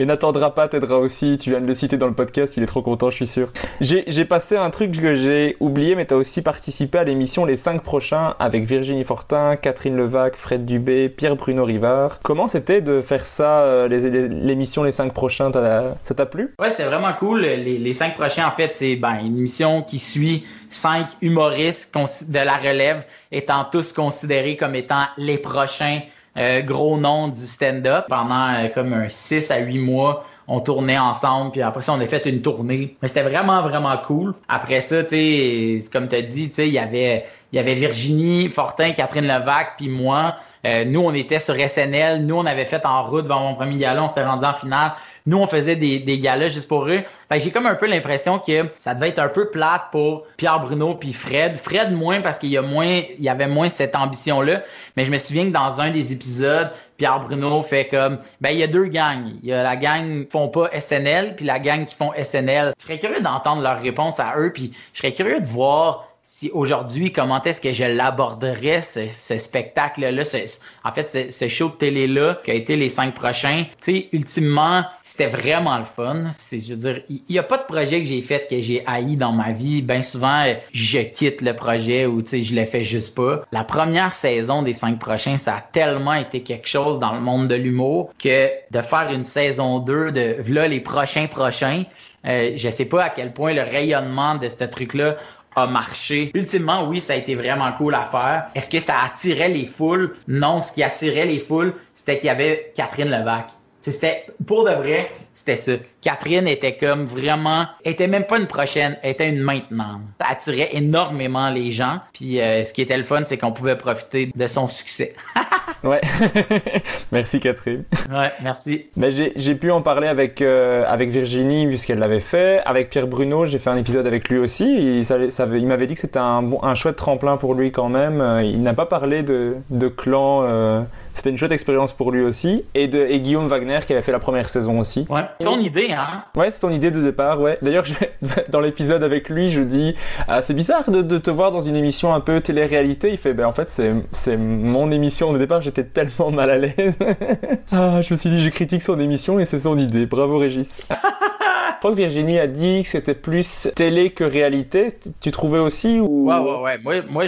Et Nathan Drapa t'aidera aussi. Tu viens de le citer dans le podcast. Il est trop content, je suis sûr. J'ai passé un truc que j'ai oublié, mais t'as aussi participé à l'émission Les 5 prochains avec Virginie Fortin, Catherine Levac, Fred Dubé, Pierre-Bruno Rivard. Comment c'était de faire ça, euh, l'émission les, 5 prochains? Ça t'a plu? Ouais, c'était vraiment cool. Les, les 5 prochains, en fait, c'est ben, une émission qui suit 5 humoristes de la relève étant tous considérés comme étant les prochains euh, gros nom du stand-up. Pendant euh, comme un 6 à 8 mois, on tournait ensemble, puis après ça, on a fait une tournée. Mais c'était vraiment, vraiment cool. Après ça, tu sais, comme tu as dit, tu il y avait, y avait Virginie Fortin, Catherine Levac, puis moi. Euh, nous, on était sur SNL. Nous, on avait fait en route vers mon premier gala. On s'était rendu en finale. Nous, on faisait des, des galas juste pour eux. j'ai comme un peu l'impression que ça devait être un peu plate pour Pierre Bruno puis Fred. Fred moins parce qu'il y a moins, il y avait moins cette ambition-là. Mais je me souviens que dans un des épisodes, Pierre Bruno fait comme, ben, il y a deux gangs. Il y a la gang qui font pas SNL puis la gang qui font SNL. Je serais curieux d'entendre leur réponse à eux puis je serais curieux de voir si aujourd'hui, comment est-ce que je l'aborderais, ce, spectacle-là, en fait, ce, show de télé-là, qui a été les cinq prochains, tu sais, ultimement, c'était vraiment le fun. C'est, je veux dire, il n'y a pas de projet que j'ai fait que j'ai haï dans ma vie. Bien souvent, je quitte le projet ou, tu sais, je le fais juste pas. La première saison des cinq prochains, ça a tellement été quelque chose dans le monde de l'humour que de faire une saison 2 de, là, les prochains prochains, euh, je sais pas à quel point le rayonnement de ce truc-là a marché. Ultimement, oui, ça a été vraiment cool à faire. Est-ce que ça attirait les foules? Non, ce qui attirait les foules, c'était qu'il y avait Catherine Levac. C'était, pour de vrai, c'était ça. Catherine était comme vraiment, était même pas une prochaine, elle était une maintenant. Ça attirait énormément les gens. Puis euh, ce qui était le fun, c'est qu'on pouvait profiter de son succès. (laughs) ouais. (laughs) merci Catherine. Ouais, merci. Mais j'ai pu en parler avec euh, avec Virginie puisqu'elle l'avait fait. Avec Pierre Bruno, j'ai fait un épisode avec lui aussi. Il, ça, il m'avait dit que c'était un, bon, un chouette tremplin pour lui quand même. Euh, il n'a pas parlé de, de clan c'était une chouette expérience pour lui aussi. Et, de, et Guillaume Wagner qui avait fait la première saison aussi. Ouais, c'est son idée, hein. Ouais, c'est son idée de départ, ouais. D'ailleurs, (laughs) dans l'épisode avec lui, je dis ah, c'est bizarre de, de, te voir dans une émission un peu télé-réalité. Il fait ben en fait, c'est mon émission de départ, j'étais tellement mal à l'aise. (laughs) ah, je me suis dit, je critique son émission et c'est son idée. Bravo, Régis. (laughs) Je crois que Virginie a dit que c'était plus télé que réalité. Tu trouvais aussi ou... Ouais, ouais, ouais. Moi, moi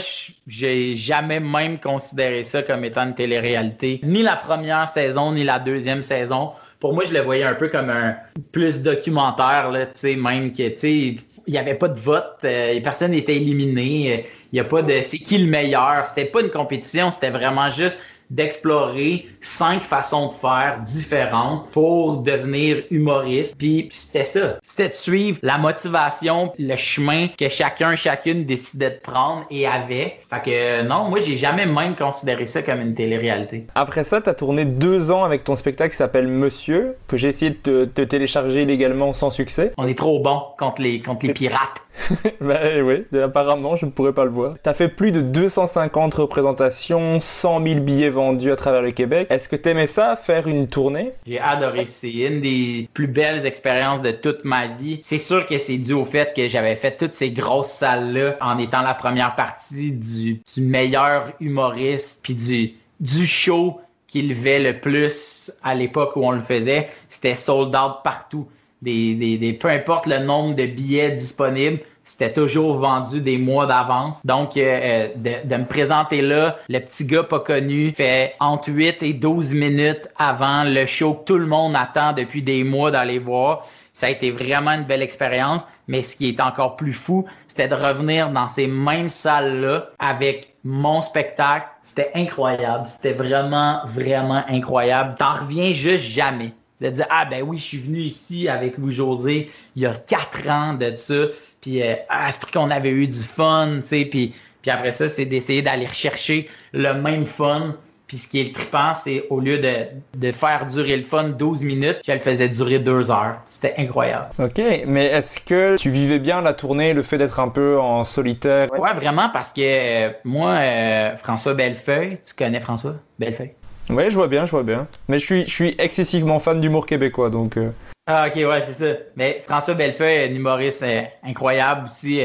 j'ai jamais même considéré ça comme étant une télé-réalité. Ni la première saison, ni la deuxième saison. Pour moi, je le voyais un peu comme un plus documentaire, là, même que, tu il n'y avait pas de vote, euh, personne n'était éliminé, il n'y a pas de c'est qui le meilleur, c'était pas une compétition, c'était vraiment juste d'explorer cinq façons de faire différentes pour devenir humoriste. Puis, c'était ça. C'était de suivre la motivation, le chemin que chacun, chacune décidait de prendre et avait. Fait que non, moi, j'ai jamais même considéré ça comme une télé-réalité. Après ça, t'as tourné deux ans avec ton spectacle qui s'appelle Monsieur, que j'ai essayé de te, télécharger légalement sans succès. On est trop bon contre les, contre les pirates. (laughs) ben oui, apparemment, je ne pourrais pas le voir. T'as fait plus de 250 représentations, 100 000 billets vendus à travers le Québec. Est-ce que t'aimais ça, faire une tournée? J'ai adoré. C'est une des plus belles expériences de toute ma vie. C'est sûr que c'est dû au fait que j'avais fait toutes ces grosses salles-là en étant la première partie du, meilleur humoriste puis du, du show qui levait le plus à l'époque où on le faisait. C'était sold out partout des, des, des, peu importe le nombre de billets disponibles, c'était toujours vendu des mois d'avance. Donc, euh, euh, de, de, me présenter là, le petit gars pas connu fait entre 8 et 12 minutes avant le show que tout le monde attend depuis des mois d'aller voir. Ça a été vraiment une belle expérience. Mais ce qui est encore plus fou, c'était de revenir dans ces mêmes salles-là avec mon spectacle. C'était incroyable. C'était vraiment, vraiment incroyable. T'en reviens juste jamais. De dire, ah ben oui, je suis venu ici avec Louis-José il y a quatre ans de ça. Puis euh, à ce qu'on avait eu du fun, tu sais. Puis, puis après ça, c'est d'essayer d'aller rechercher le même fun puis ce qui est le trippant, c'est au lieu de, de, faire durer le fun 12 minutes, je le faisais durer deux heures. C'était incroyable. Ok, mais est-ce que tu vivais bien la tournée, le fait d'être un peu en solitaire? Ouais, vraiment, parce que euh, moi, euh, François Bellefeuille, tu connais François Bellefeuille? Oui, je vois bien, je vois bien. Mais je suis, je suis excessivement fan d'humour québécois, donc... Euh. Ah, ok, ouais, c'est ça. Mais François Bellefeuille, un humoriste incroyable aussi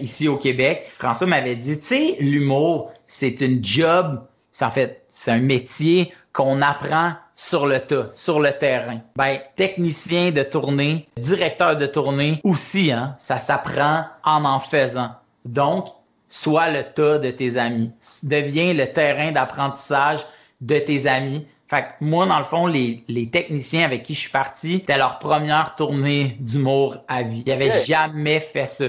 ici au Québec. François m'avait dit, tu sais, l'humour, c'est une job c'est en fait, c'est un métier qu'on apprend sur le tas, sur le terrain. Ben, technicien de tournée, directeur de tournée aussi, hein, ça s'apprend en en faisant. Donc, sois le tas de tes amis. Deviens le terrain d'apprentissage de tes amis. Fait que moi, dans le fond, les, les techniciens avec qui je suis parti, c'était leur première tournée d'humour à vie. Ils n'avaient jamais fait ça.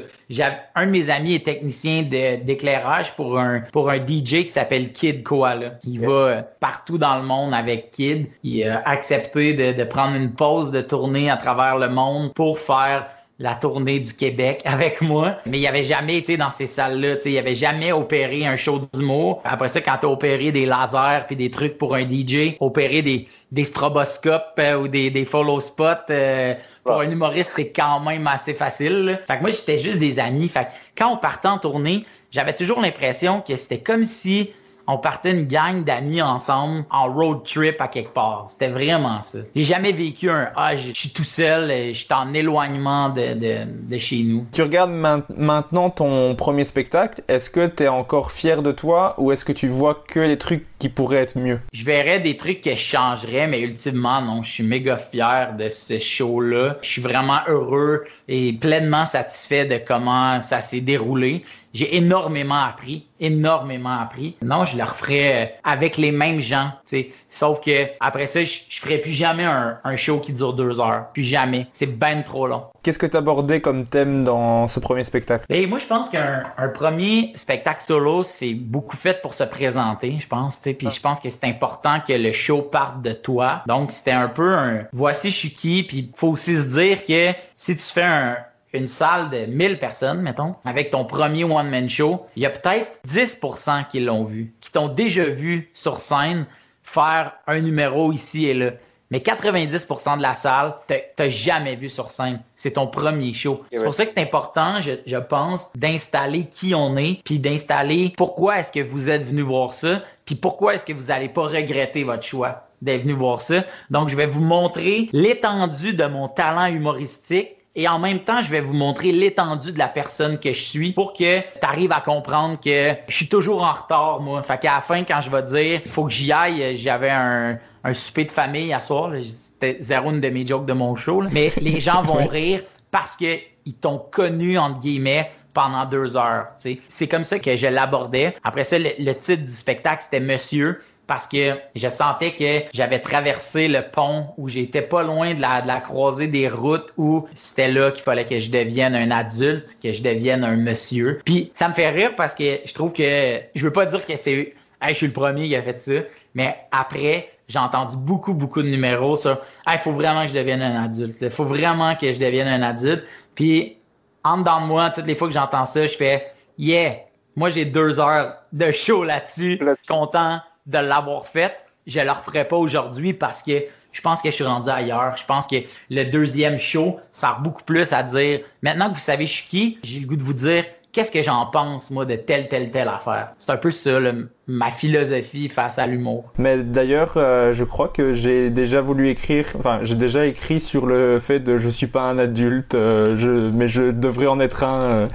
Un de mes amis est technicien d'éclairage pour un, pour un DJ qui s'appelle Kid Koala. Il va euh, partout dans le monde avec Kid. Il a accepté de, de prendre une pause de tournée à travers le monde pour faire la tournée du Québec (laughs) avec moi, mais il avait jamais été dans ces salles-là. Il avait jamais opéré un show d'humour. Après ça, quand tu as opéré des lasers puis des trucs pour un DJ, opérer des, des stroboscopes euh, ou des, des follow spots euh, pour un humoriste, c'est quand même assez facile. Fait que moi, j'étais juste des amis. Fait que quand on partait en tournée, j'avais toujours l'impression que c'était comme si on partait une gang d'amis ensemble en road trip à quelque part. C'était vraiment ça. J'ai jamais vécu un ah je suis tout seul, je suis en éloignement de, de, de, chez nous. Tu regardes maintenant ton premier spectacle, est-ce que tu es encore fier de toi ou est-ce que tu vois que les trucs qui pourraient être mieux? Je verrais des trucs que je changerais, mais ultimement non, je suis méga fier de ce show-là. Je suis vraiment heureux et pleinement satisfait de comment ça s'est déroulé. J'ai énormément appris, énormément appris. Non, je le referais avec les mêmes gens, tu sais. Sauf que après ça, je, je ferais plus jamais un, un, show qui dure deux heures. Plus jamais. C'est ben trop long. Qu'est-ce que tu abordais comme thème dans ce premier spectacle? Et ben, moi, je pense qu'un un premier spectacle solo, c'est beaucoup fait pour se présenter, je pense, tu sais. Puis je pense que c'est important que le show parte de toi. Donc, c'était un peu un voici je suis qui. Puis faut aussi se dire que si tu fais un, une salle de 1000 personnes, mettons, avec ton premier one-man show, il y a peut-être 10% qui l'ont vu, qui t'ont déjà vu sur scène faire un numéro ici et là. Mais 90% de la salle, t'as jamais vu sur scène. C'est ton premier show. C'est pour ça que c'est important, je, je pense, d'installer qui on est, puis d'installer pourquoi est-ce que vous êtes venu voir ça, puis pourquoi est-ce que vous n'allez pas regretter votre choix d'être venu voir ça. Donc, je vais vous montrer l'étendue de mon talent humoristique et en même temps, je vais vous montrer l'étendue de la personne que je suis pour que tu arrives à comprendre que je suis toujours en retard, moi. Fait qu'à la fin, quand je vais dire, il faut que j'y aille, j'avais un, un souper de famille à soir. C'était zéro une de mes jokes de mon show. Mais les gens (laughs) vont rire parce qu'ils t'ont connu, entre guillemets, pendant deux heures. C'est comme ça que je l'abordais. Après ça, le, le titre du spectacle, c'était Monsieur parce que je sentais que j'avais traversé le pont où j'étais pas loin de la, de la croisée des routes où c'était là qu'il fallait que je devienne un adulte, que je devienne un monsieur. Puis ça me fait rire parce que je trouve que je veux pas dire que c'est hey, je suis le premier qui a fait ça, mais après j'ai entendu beaucoup beaucoup de numéros sur il faut vraiment que je devienne un adulte, il faut vraiment que je devienne un adulte. Puis en dedans de moi, toutes les fois que j'entends ça, je fais yeah, moi j'ai deux heures de show là-dessus, content de l'avoir fait. Je le referai pas aujourd'hui parce que je pense que je suis rendu ailleurs. Je pense que le deuxième show sert beaucoup plus à dire maintenant que vous savez je suis qui, j'ai le goût de vous dire qu'est-ce que j'en pense, moi, de telle, telle, telle affaire? C'est un peu ça, ma philosophie face à l'humour. Mais d'ailleurs, euh, je crois que j'ai déjà voulu écrire, enfin, j'ai déjà écrit sur le fait de je suis pas un adulte, euh, je, mais je devrais en être un. Euh.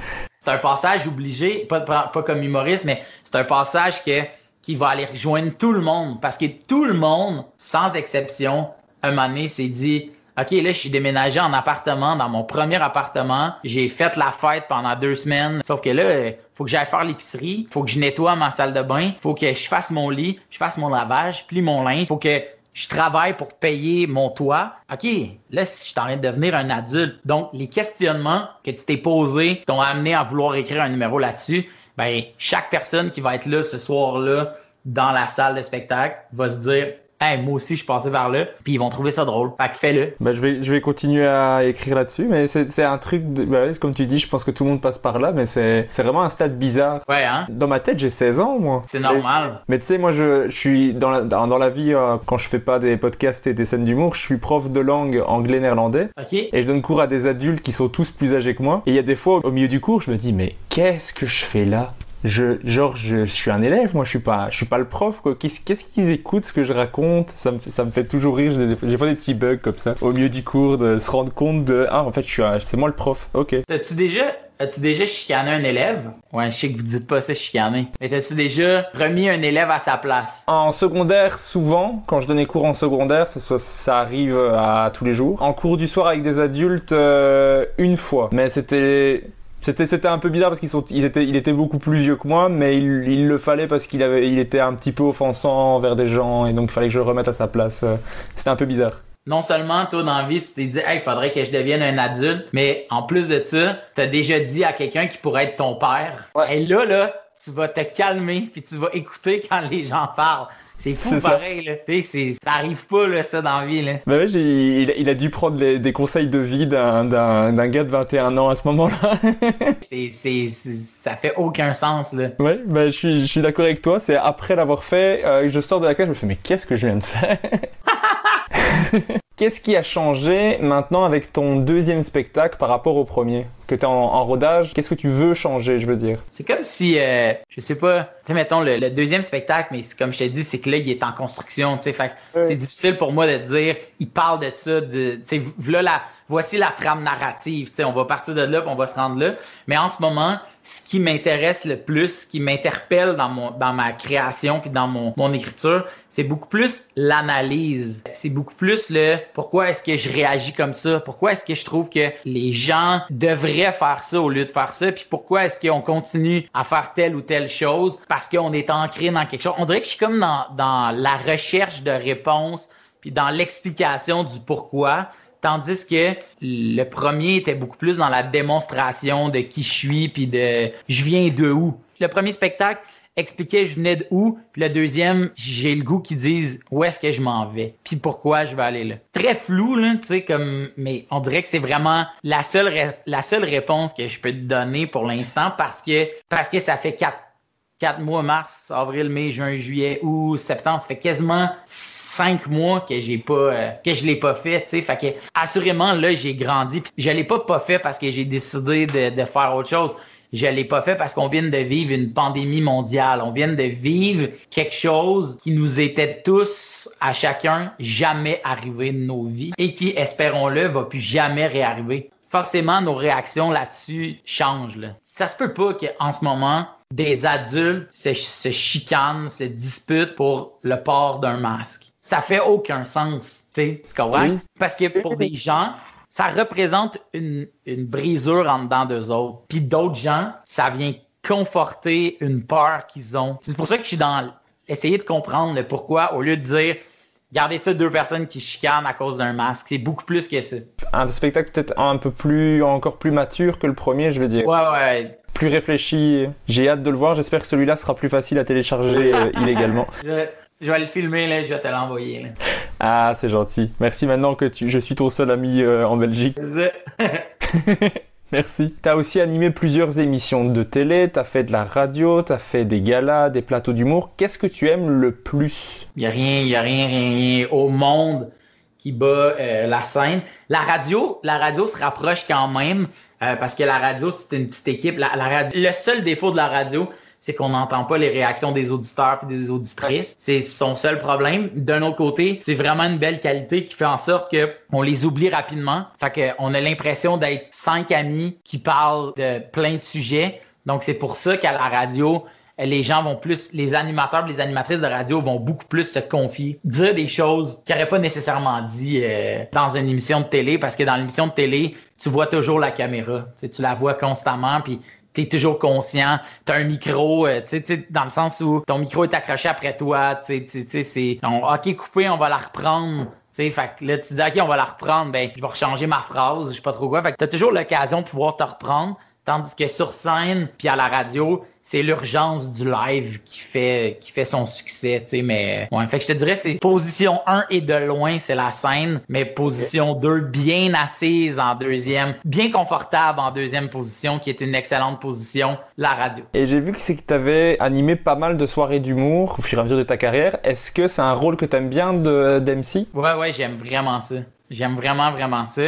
C'est un passage obligé, pas, pas, pas comme humoriste, mais c'est un passage que qui va aller rejoindre tout le monde. Parce que tout le monde, sans exception, un moment donné, s'est dit OK, là, je suis déménagé en appartement, dans mon premier appartement. J'ai fait la fête pendant deux semaines. Sauf que là, faut que j'aille faire l'épicerie, faut que je nettoie ma salle de bain, faut que je fasse mon lit, je fasse mon lavage, plie mon linge, faut que je travaille pour payer mon toit. OK, là, je suis en train de devenir un adulte. Donc, les questionnements que tu t'es posés t'ont amené à vouloir écrire un numéro là-dessus. Ben, chaque personne qui va être là ce soir-là dans la salle de spectacle va se dire Hey, moi aussi, je passé par là. Puis ils vont trouver ça drôle. Fait que fais-le. Bah, je vais, je vais continuer à écrire là-dessus, mais c'est, un truc, de, bah, comme tu dis, je pense que tout le monde passe par là, mais c'est, c'est vraiment un stade bizarre. Ouais, hein? Dans ma tête, j'ai 16 ans, moi. C'est normal. Mais tu sais, moi, je, je suis dans la, dans, dans la vie, euh, quand je fais pas des podcasts et des scènes d'humour, je suis prof de langue anglais-néerlandais. OK? Et je donne cours à des adultes qui sont tous plus âgés que moi. Et il y a des fois, au milieu du cours, je me dis, mais qu'est-ce que je fais là? Je, genre, je, je, suis un élève, moi, je suis pas, je suis pas le prof, quoi. Qu'est-ce, qu'ils écoutent, ce que je raconte? Ça me, fait, ça me fait toujours rire. J'ai pas des petits bugs comme ça, au milieu du cours, de se rendre compte de, ah, en fait, je suis, c'est moi le prof. Ok. T'as-tu déjà, as-tu déjà chicané un élève? Ouais, je sais que vous dites pas ça, chicaner. Mais t'as-tu déjà remis un élève à sa place? En secondaire, souvent, quand je donnais cours en secondaire, ça, ça, ça arrive à tous les jours. En cours du soir avec des adultes, euh, une fois. Mais c'était, c'était c'était un peu bizarre parce qu'ils sont ils étaient il était beaucoup plus vieux que moi mais il, il le fallait parce qu'il avait il était un petit peu offensant envers des gens et donc il fallait que je le remette à sa place. C'était un peu bizarre. Non seulement toi dans la vie tu t'es dit hey, il faudrait que je devienne un adulte mais en plus de ça tu as déjà dit à quelqu'un qui pourrait être ton père ouais. et là là tu vas te calmer puis tu vas écouter quand les gens parlent c'est fou C'est ça. pareil, là. Tu sais, c'est- ça arrive pas, là, ça, dans la vie, là. bah ouais, j'ai- il, il a dû prendre les- des conseils de vie d'un d'un d'un gars de 21 ans à ce moment-là (laughs) C'est, ça fait aucun sens, là. ouais bah je suis je suis d'accord avec toi c'est après l'avoir fait euh, je sors de la classe je me fais mais qu'est-ce que je viens de faire? (laughs) Qu'est-ce qui a changé maintenant avec ton deuxième spectacle par rapport au premier? Que t'es en, en rodage, qu'est-ce que tu veux changer, je veux dire? C'est comme si, euh, je sais pas, tu sais, mettons, le, le deuxième spectacle, mais comme je t'ai dit, c'est que là, il est en construction, tu sais, fait que c'est difficile pour moi de dire, il parle de ça, de, tu sais, voilà la, voici la trame narrative, tu sais, on va partir de là, puis on va se rendre là, mais en ce moment, ce qui m'intéresse le plus, ce qui m'interpelle dans dans ma création, puis dans mon, mon écriture, c'est beaucoup plus l'analyse. C'est beaucoup plus le pourquoi est-ce que je réagis comme ça? Pourquoi est-ce que je trouve que les gens devraient faire ça au lieu de faire ça? Puis pourquoi est-ce qu'on continue à faire telle ou telle chose? Parce qu'on est ancré dans quelque chose? On dirait que je suis comme dans, dans la recherche de réponses puis dans l'explication du pourquoi. Tandis que le premier était beaucoup plus dans la démonstration de qui je suis puis de je viens de où. Le premier spectacle expliquait je venais de où, puis le deuxième, j'ai le goût qu'ils disent où est-ce que je m'en vais, puis pourquoi je vais aller là. Très flou là, tu sais comme mais on dirait que c'est vraiment la seule la seule réponse que je peux te donner pour l'instant parce que parce que ça fait quatre quatre mois, mars, avril, mai, juin, juillet, août, septembre, ça fait quasiment cinq mois que j'ai pas, euh, que je l'ai pas fait, tu sais. Fait que, assurément, là, j'ai grandi. Puis je l'ai pas pas fait parce que j'ai décidé de, de faire autre chose. Je l'ai pas fait parce qu'on vient de vivre une pandémie mondiale. On vient de vivre quelque chose qui nous était tous, à chacun, jamais arrivé de nos vies et qui, espérons-le, va plus jamais réarriver. Forcément, nos réactions là-dessus changent. Ça se peut pas qu'en ce moment, des adultes se, se chicanent, se disputent pour le port d'un masque. Ça fait aucun sens, tu sais, tu comprends? Oui. Parce que pour des gens, ça représente une, une brisure en dedans d'eux autres. Puis d'autres gens, ça vient conforter une peur qu'ils ont. C'est pour ça que je suis dans essayer de comprendre le pourquoi au lieu de dire Regardez ça, deux personnes qui chicanent à cause d'un masque. C'est beaucoup plus que ça. Un spectacle peut-être un peu plus, encore plus mature que le premier, je veux dire. Ouais, ouais. Plus réfléchi. J'ai hâte de le voir. J'espère que celui-là sera plus facile à télécharger euh, (laughs) illégalement. Je, je vais le filmer, là, je vais te l'envoyer. là. Ah, c'est gentil. Merci maintenant que tu, je suis ton seul ami euh, en Belgique. (laughs) Merci. T'as aussi animé plusieurs émissions de télé, t'as fait de la radio, t'as fait des galas, des plateaux d'humour. Qu'est-ce que tu aimes le plus? Il n'y a rien, y a rien, rien, rien au monde qui bat euh, la scène. La radio, la radio se rapproche quand même euh, parce que la radio, c'est une petite équipe. La radio, le seul défaut de la radio, c'est qu'on n'entend pas les réactions des auditeurs et des auditrices. C'est son seul problème. D'un autre côté, c'est vraiment une belle qualité qui fait en sorte que on les oublie rapidement. Fait que on a l'impression d'être cinq amis qui parlent de plein de sujets. Donc c'est pour ça qu'à la radio, les gens vont plus, les animateurs, les animatrices de radio vont beaucoup plus se confier, dire des choses qu'ils n'auraient pas nécessairement dit euh, dans une émission de télé, parce que dans l'émission de télé, tu vois toujours la caméra, tu, tu la vois constamment, puis tu es toujours conscient, tu as un micro, euh, tu sais, dans le sens où ton micro est accroché après toi, tu sais, c'est, ok, coupé, on va la reprendre. sais, fait que là, tu dis, OK, on va la reprendre, ben, je vais rechanger ma phrase, je sais pas trop quoi. Fait que t'as toujours l'occasion de pouvoir te reprendre. Tandis que sur scène, puis à la radio, c'est l'urgence du live qui fait qui fait son succès, tu sais, mais ouais, fait que je te dirais c'est position 1 et de loin, c'est la scène, mais position 2 bien assise en deuxième, bien confortable en deuxième position qui est une excellente position, la radio. Et j'ai vu que c'est que tu avais animé pas mal de soirées d'humour au fur et à mesure de ta carrière. Est-ce que c'est un rôle que tu aimes bien de d'MC Ouais ouais, j'aime vraiment ça. J'aime vraiment vraiment ça.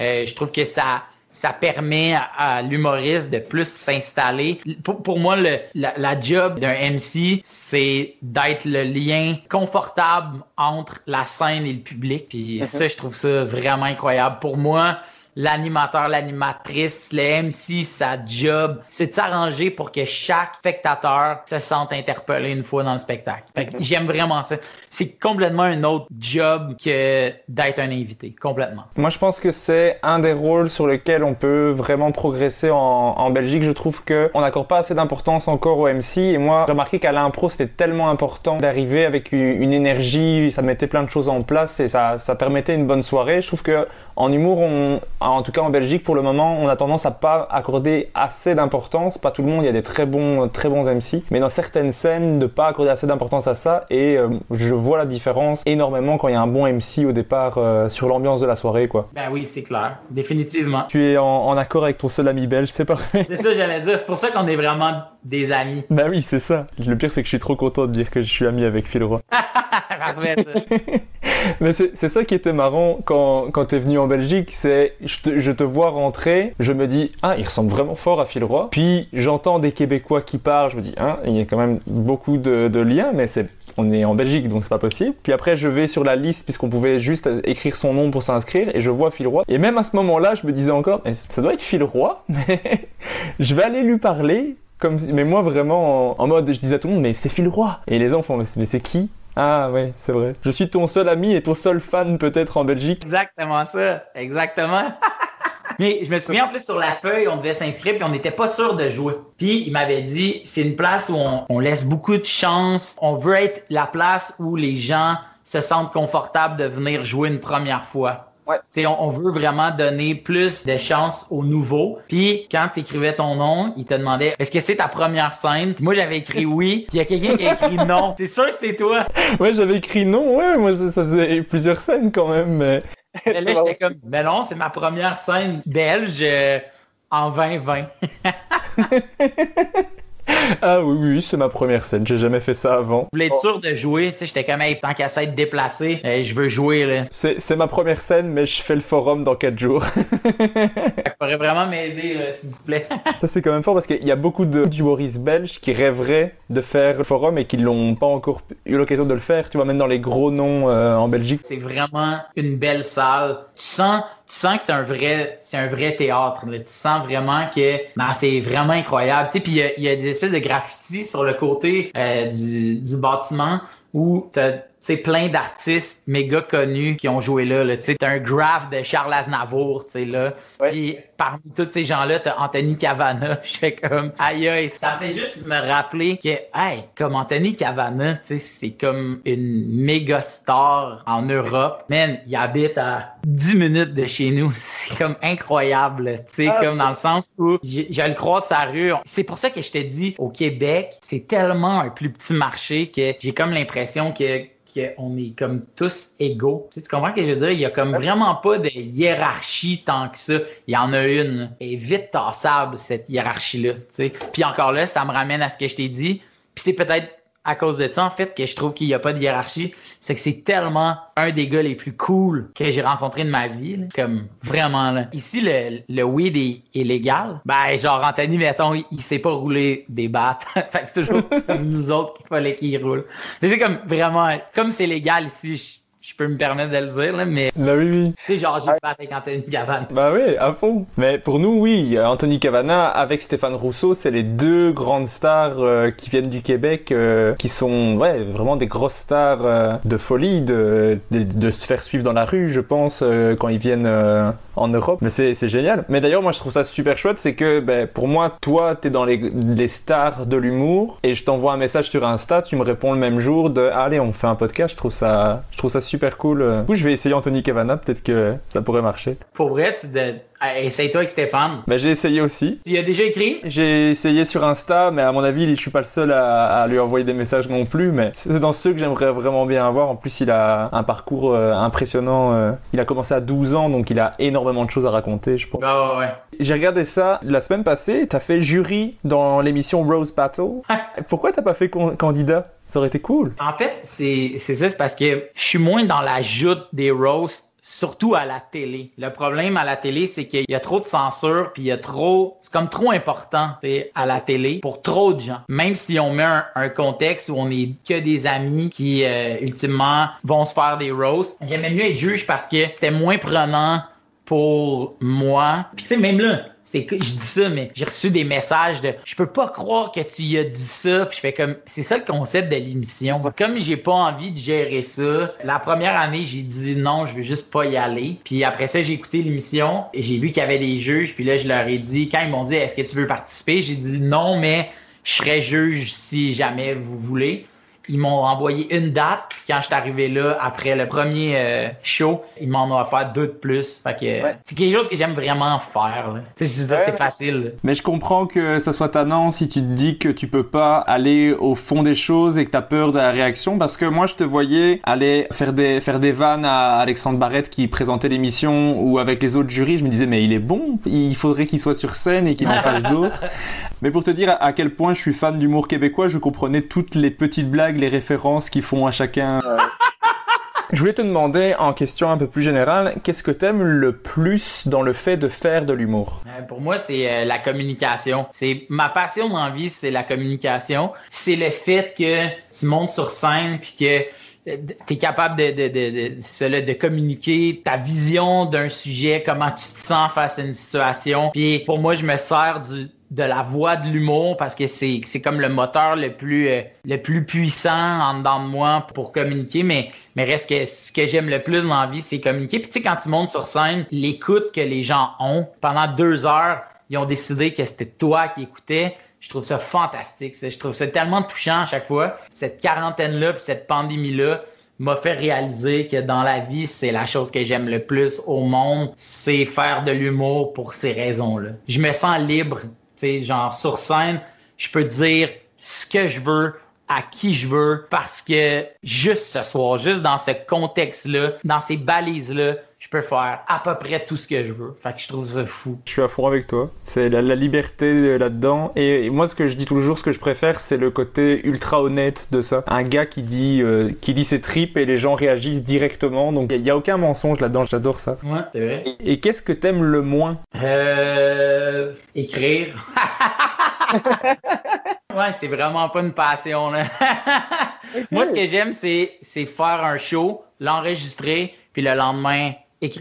Euh, je trouve que ça ça permet à, l'humoriste de plus s'installer. Pour, moi, le, la, job d'un MC, c'est d'être le lien confortable entre la scène et le public. Puis mm-hmm. ça, je trouve ça vraiment incroyable. Pour moi, l'animateur, l'animatrice, le MC, sa job, c'est de s'arranger pour que chaque spectateur se sente interpellé une fois dans le spectacle. J'aime vraiment ça. C'est complètement un autre job que d'être un invité, complètement. Moi, je pense que c'est un des rôles sur lesquels on peut vraiment progresser en, en Belgique. Je trouve que on n'accorde pas assez d'importance encore au MC. Et moi, j'ai remarqué qu'à l'impro, c'était tellement important d'arriver avec une, énergie, ça mettait plein de choses en place et ça, ça permettait une bonne soirée. Je trouve que en humour, on, en tout cas en Belgique pour le moment, on a tendance à pas accorder assez d'importance. Pas tout le monde, il y a des très bons, très bons MC, mais dans certaines scènes, de pas accorder assez d'importance à ça. Et euh, je vois la différence énormément quand il y a un bon MC au départ euh, sur l'ambiance de la soirée, quoi. Ben oui, c'est clair, définitivement. Tu es en, accord avec ton seul ami belge, c'est pareil. C'est ça, j'allais dire. C'est pour ça qu'on est vraiment des amis. Ben oui, c'est ça. Le pire, c'est que je suis trop content de dire que je suis ami avec Phil Roy. (laughs) (laughs) Mais c'est ça qui était marrant quand, quand t'es venu en Belgique, c'est je te, je te vois rentrer, je me dis ah il ressemble vraiment fort à Phil Roy. Puis j'entends des Québécois qui parlent, je me dis hein il y a quand même beaucoup de, de liens, mais c'est on est en Belgique donc c'est pas possible. Puis après je vais sur la liste puisqu'on pouvait juste écrire son nom pour s'inscrire et je vois Phil Roy. Et même à ce moment-là je me disais encore ça doit être Phil Roy, (laughs) mais je vais aller lui parler mais moi vraiment en, mode je disais à tout le monde mais c'est Phil et les enfants mais c'est qui? Ah ouais, c'est vrai. Je suis ton seul ami et ton seul fan peut-être en Belgique. Exactement ça, exactement. (laughs) Mais je me souviens en plus sur la feuille, on devait s'inscrire puis on n'était pas sûr de jouer. Puis il m'avait dit, c'est une place où on, on, laisse beaucoup de chance. On veut être la place où les gens se sentent confortables de venir jouer une première fois. Ouais. On, on, veut vraiment donner plus de chance aux nouveaux. Puis quand tu écrivais ton nom, il te demandait est-ce que c'est ta première scène? moi j'avais écrit oui, puis il y a quelqu'un qui a écrit (laughs) non. C'est sûr que c'est toi. Ouais, j'avais écrit non, ouais, moi ça, faisait plusieurs scènes quand même. Mais, là j'étais comme mais non, c'est ma première scène belge euh, en 2020. (laughs) ah oui, oui, c'est ma première scène. J'ai jamais fait ça avant. Je voulais être sûr de jouer. Tu sais, j'étais comme, hey, tant qu'à ça être déplacé, je veux jouer, là. C'est ma première scène, mais je fais le forum dans 4 jours. (laughs) ça pourrait vraiment m'aider, s'il vous plaît. (laughs) ça, c'est quand même fort parce qu'il y a beaucoup de d'humoristes belges qui rêveraient de faire le forum et qui l'ont pas encore eu l'occasion de le faire. Tu vois, même dans les gros noms euh, en Belgique. C'est vraiment une belle salle. Tu sens tu sens que c'est un vrai c'est un vrai théâtre. Tu sens vraiment que c'est vraiment incroyable. Tu sais, puis il y, a des espèces de graffitis sur le côté euh, du, du bâtiment où t'as c'est plein d'artistes méga connus qui ont joué là. là. Tu sais, un graph de Charles Aznavour, tu sais, là. Puis parmi tous ces gens-là, t'as Anthony Cavana. (laughs) Je fais comme, aïe aïe, ça fait juste me rappeler que, hey, comme Anthony Cavana, tu sais, c'est comme une méga star en Europe. Man, il habite à 10 minutes de chez nous. (laughs) C'est comme incroyable, tu sais, ah, comme dans le sens où je le croise sa rue. C'est pour ça que je te dis, au Québec, c'est tellement un plus petit marché que j'ai comme l'impression que qu'on est comme tous égaux. Tu, comprends ce que je veux dire? Il y a comme vraiment pas de hiérarchie tant que ça. Il y en a une. Et vite tassable, cette hiérarchie-là. Puis encore là, ça me ramène à ce que je t'ai dit. Puis c'est peut-être à cause de ça, en fait, que je trouve qu'il n'y a pas de hiérarchie, c'est que c'est tellement un des gars les plus cool que j'ai rencontré de ma vie. Comme vraiment là. Ici, le, le weed est, légal. Ben, genre, Anthony, mettons, il, il sait pas rouler des battes. (laughs) fait que c'est toujours (laughs) comme nous autres qu'il fallait qu'il roule. Mais c'est comme vraiment, comme c'est légal ici, je peux me permettre de le dire, là, mais Bah oui, oui. tu sais, genre, j'ai pas avec Anthony Cavana. Bah oui, à fond. Mais pour nous, oui, Anthony Cavana avec Stéphane Rousseau, c'est les deux grandes stars euh, qui viennent du Québec, euh, qui sont ouais vraiment des grosses stars euh, de folie, de, de, de se faire suivre dans la rue, je pense, quand ils viennent en Europe. Mais c'est c'est génial. Mais d'ailleurs, moi, je trouve ça super chouette, c'est que ben, pour moi, toi, t'es dans les, les stars de l'humour, et je t'envoie un message sur Insta, tu me réponds le même jour de allez, on fait un podcast. Je trouve ça, je trouve ça super cool. Du coup, je vais essayer Anthony Cavana, peut-être que ça pourrait marcher. Pour vrai, tu de... essaye-toi avec Stéphane. Ben, j'ai essayé aussi. Tu y as déjà écrit? J'ai essayé sur Insta, mais à mon avis, je suis pas le seul à, à lui envoyer des messages non plus. Mais c'est dans ceux que j'aimerais vraiment bien avoir. En plus, il a un parcours euh, impressionnant. euh. Il a commencé à 12 ans, donc il a énormément de choses à raconter, je pense. Ah ouais, ouais. J'ai regardé ça la semaine passée. T'as fait jury dans l'émission Rose Battle. (laughs) Pourquoi t'as pas fait candidat? Ça aurait été cool. En fait, c'est ça, c'est parce que je suis moins dans la joute des roasts, surtout à la télé. Le problème à la télé, c'est qu'il y a trop de censure, puis il y a trop, c'est comme trop important, à la télé pour trop de gens. Même si on met un, un contexte où on est que des amis qui euh, ultimement vont se faire des roasts, j'aimais mieux être juge parce que c'était moins prenant pour moi. Puis tu sais, même là, c'est que je dis ça, mais j'ai reçu des messages de je peux pas croire que tu y as dit ça. Puis je fais comme c'est ça le concept de l'émission. Comme j'ai pas envie de gérer ça, la première année j'ai dit non, je veux juste pas y aller. Puis après ça j'ai écouté l'émission et j'ai vu qu'il y avait des juges. Puis là je leur ai dit quand ils m'ont dit est-ce que tu veux participer, j'ai dit non, mais je serai juge si jamais vous voulez. Ils m'ont envoyé une date. Puis quand je suis arrivé là, après le premier euh, show, ils m'en ont offert deux de plus. Fait que Ouais. c'est quelque chose que j'aime vraiment faire. Tu sais, Ouais, c'est ouais. facile. là. Mais je comprends que ça soit tannant si tu te dis que tu peux pas aller au fond des choses et que t'as peur de la réaction parce que moi je te voyais aller faire des faire des vannes à Alexandre Barrette qui présentait l'émission ou avec les autres jurys, je me disais mais il est bon, il faudrait qu'il soit sur scène et qu'il en fasse (laughs) d'autres. Mais pour te dire à quel point je suis fan d'humour québécois, je comprenais toutes les petites blagues, les références qu'ils font à chacun. Je voulais te demander en question un peu plus générale, qu'est-ce que t'aimes le plus dans le fait de faire de l'humour? Euh, Pour moi, c'est euh, la communication. C'est ma passion dans la vie, c'est la communication. C'est le fait que tu montes sur scène puis que tu es capable de, de, de, de communiquer ta vision d'un sujet, comment tu te sens face à une situation. Puis pour moi, je me sers du, de la voix de l'humour parce que c'est comme le moteur le plus euh, le plus puissant en dedans de moi pour communiquer. Mais mais reste que ce que j'aime le plus dans la vie c'est communiquer. Puis tu sais quand tu montes sur scène l'écoute que les gens ont pendant deux heures ils ont décidé que c'était toi qui écoutais. Je trouve ça fantastique je trouve ça tellement touchant à chaque fois. Cette quarantaine là puis cette pandémie là m'a fait réaliser que dans la vie, c'est la chose que j'aime le plus au monde, c'est faire de l'humour pour ces raisons-là. Je me sens libre, genre sur scène, je peux dire ce que je veux à qui je veux parce que juste ce soir, juste dans ce contexte-là, dans ces balises-là, je peux faire à peu près tout ce que je veux. Fait que je trouve ça fou. Je suis à fond avec toi. C'est la, la liberté là-dedans. Et, et moi, ce que je dis toujours, ce que je préfère, c'est le côté ultra honnête de ça. Un gars qui dit, euh, qui dit ses tripes et les gens réagissent directement. Donc, il n'y a, aucun mensonge là-dedans. J'adore ça. Ouais, c'est vrai. Et, et qu'est-ce que t'aimes le moins? Euh, écrire. (laughs) ouais, c'est vraiment pas une passion, là. Moi, ce que j'aime, c'est, c'est faire un show, l'enregistrer, puis le lendemain,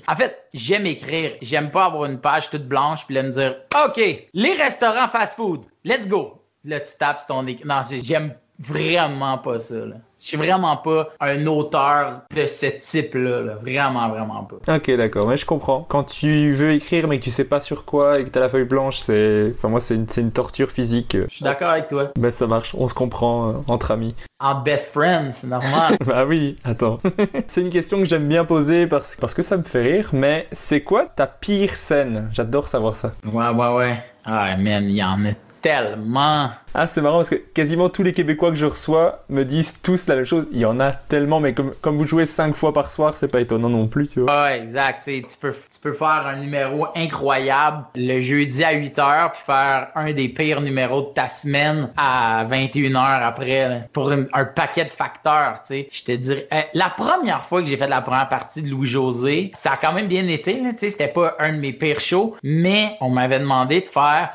En fait, j'aime écrire. J'aime pas avoir une page toute blanche, puis là, me dire, OK, les restaurants fast-food, let's go. Là, tu tapes ton écran. Non, j'aime vraiment pas ça, là. Je suis vraiment pas un auteur de ce type-là, là. Vraiment, vraiment pas. Ok, d'accord. Mais je comprends. Quand tu veux écrire, mais que tu sais pas sur quoi et que t'as la feuille blanche, c'est, enfin, moi, c'est une, une torture physique. Je suis d'accord avec toi. Ben, ça marche. On se comprend euh, entre amis. En best friend, c'est normal. (laughs) Bah oui, attends. (laughs) c'est une question que j'aime bien poser parce, parce que ça me fait rire, mais c'est quoi ta pire scène? J'adore savoir ça. Ouais, ouais, ouais. Ah, man, il y en a tellement. Ah, c'est marrant parce que quasiment tous les Québécois que je reçois me disent tous la même chose. Il y en a tellement, mais comme, comme vous jouez cinq fois par soir, c'est pas étonnant non plus, tu vois. Ouais, exact. Tu sais, tu peux, tu peux faire un numéro incroyable le jeudi à 8h, puis faire un des pires numéros de ta semaine à 21h après, là, pour un paquet de facteurs. Tu sais, je te dirais, euh, la première fois que j'ai fait la première partie de Louis-José, ça a quand même bien été. Tu sais, c'était pas un de mes pires shows, mais on m'avait demandé de faire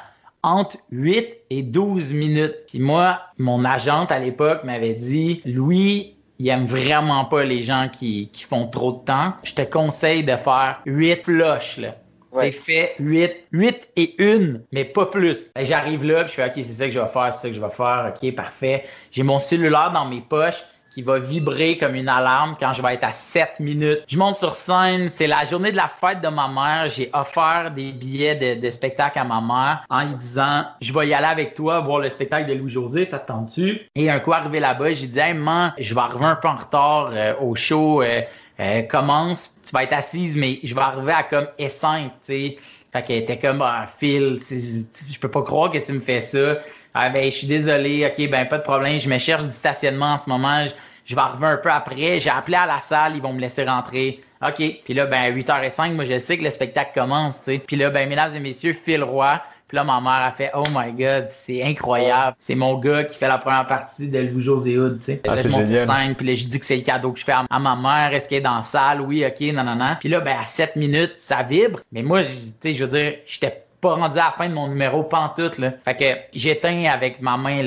entre 8 et 12 minutes. Puis moi, mon agente à l'époque m'avait dit, Louis, il aime vraiment pas les gens qui, qui font trop de temps. Je te conseille de faire 8 flushs, là. C'est fait 8, 8 et 1, mais pas plus. J'arrive là, puis je fais, OK, c'est ça que je vais faire, c'est ça que je vais faire. OK, parfait. J'ai mon cellulaire dans mes poches qui va vibrer comme une alarme quand je vais être à 7 minutes. Je monte sur scène, c'est la journée de la fête de ma mère. J'ai offert des billets de, spectacle à ma mère en lui disant Je vais y aller avec toi voir le spectacle de Louis-José, ça te tente-tu? Et un coup arrivé là-bas, j'ai dit Hey, man, je vais arriver un peu en retard euh, au show. Euh, euh, commence, tu vas être assise, mais je vais arriver à comme S5, tu sais. Fait qu'elle était comme un fil, je peux pas croire que tu me fais ça. Ah ben, je suis désolé, ok, ben pas de problème, je me cherche du stationnement en ce moment, je, vais arriver un peu après. J'ai appelé à la salle, ils vont me laisser rentrer. OK. Puis là, ben, 8h05, moi, je sais que le spectacle commence, tu sais. Puis là, ben, mesdames et messieurs, Phil Roy, puis là, ma mère a fait Oh my God, c'est incroyable. C'est mon gars qui fait la première partie de Louis José Hood, tu sais. Ah, là, je monte sur scène, puis là, je dis que c'est le cadeau que je fais à, ma mère. Est-ce qu'elle est dans la salle? Oui, OK, non, non, non. Puis là, ben, à 7 minutes, ça vibre. Mais moi, tu sais, je veux dire, j'étais pas rendu à la fin de mon numéro pantoute, là. Fait que j'éteins avec ma main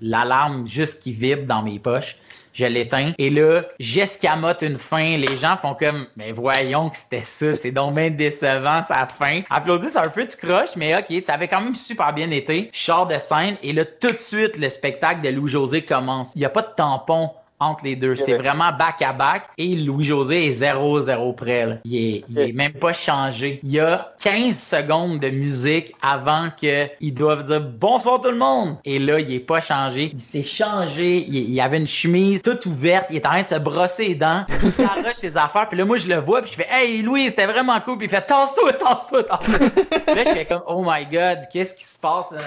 l'alarme juste qui vibre dans mes poches je l'éteins. Et là, j'escamote une fin. Les gens font comme, mais voyons que c'était ça, c'est donc bien décevant, sa fin. Applaudissent un peu, tu croches, mais ok, ça avait quand même super bien été. Je sors de scène et là, tout de suite, le spectacle de Louis-José commence. Il n'y a pas de tampon entre les deux. C'est vraiment back à back et Louis-José est 0-0 près. Il, est, il est même pas changé. Il y a 15 secondes de musique avant qu'ils doivent dire bonsoir tout le monde. Et là, il est pas changé. Il s'est changé. Il, il, avait une chemise toute ouverte. Il est en train de se brosser les dents. Il (laughs) arrache ses affaires. Puis là, moi, je le vois. Puis je fais Hey Louis, c'était vraiment cool. Puis il fait Tasse-toi, tasse-toi, tasse-toi. (laughs) là, je fais comme Oh my God, qu'est-ce qui se passe là,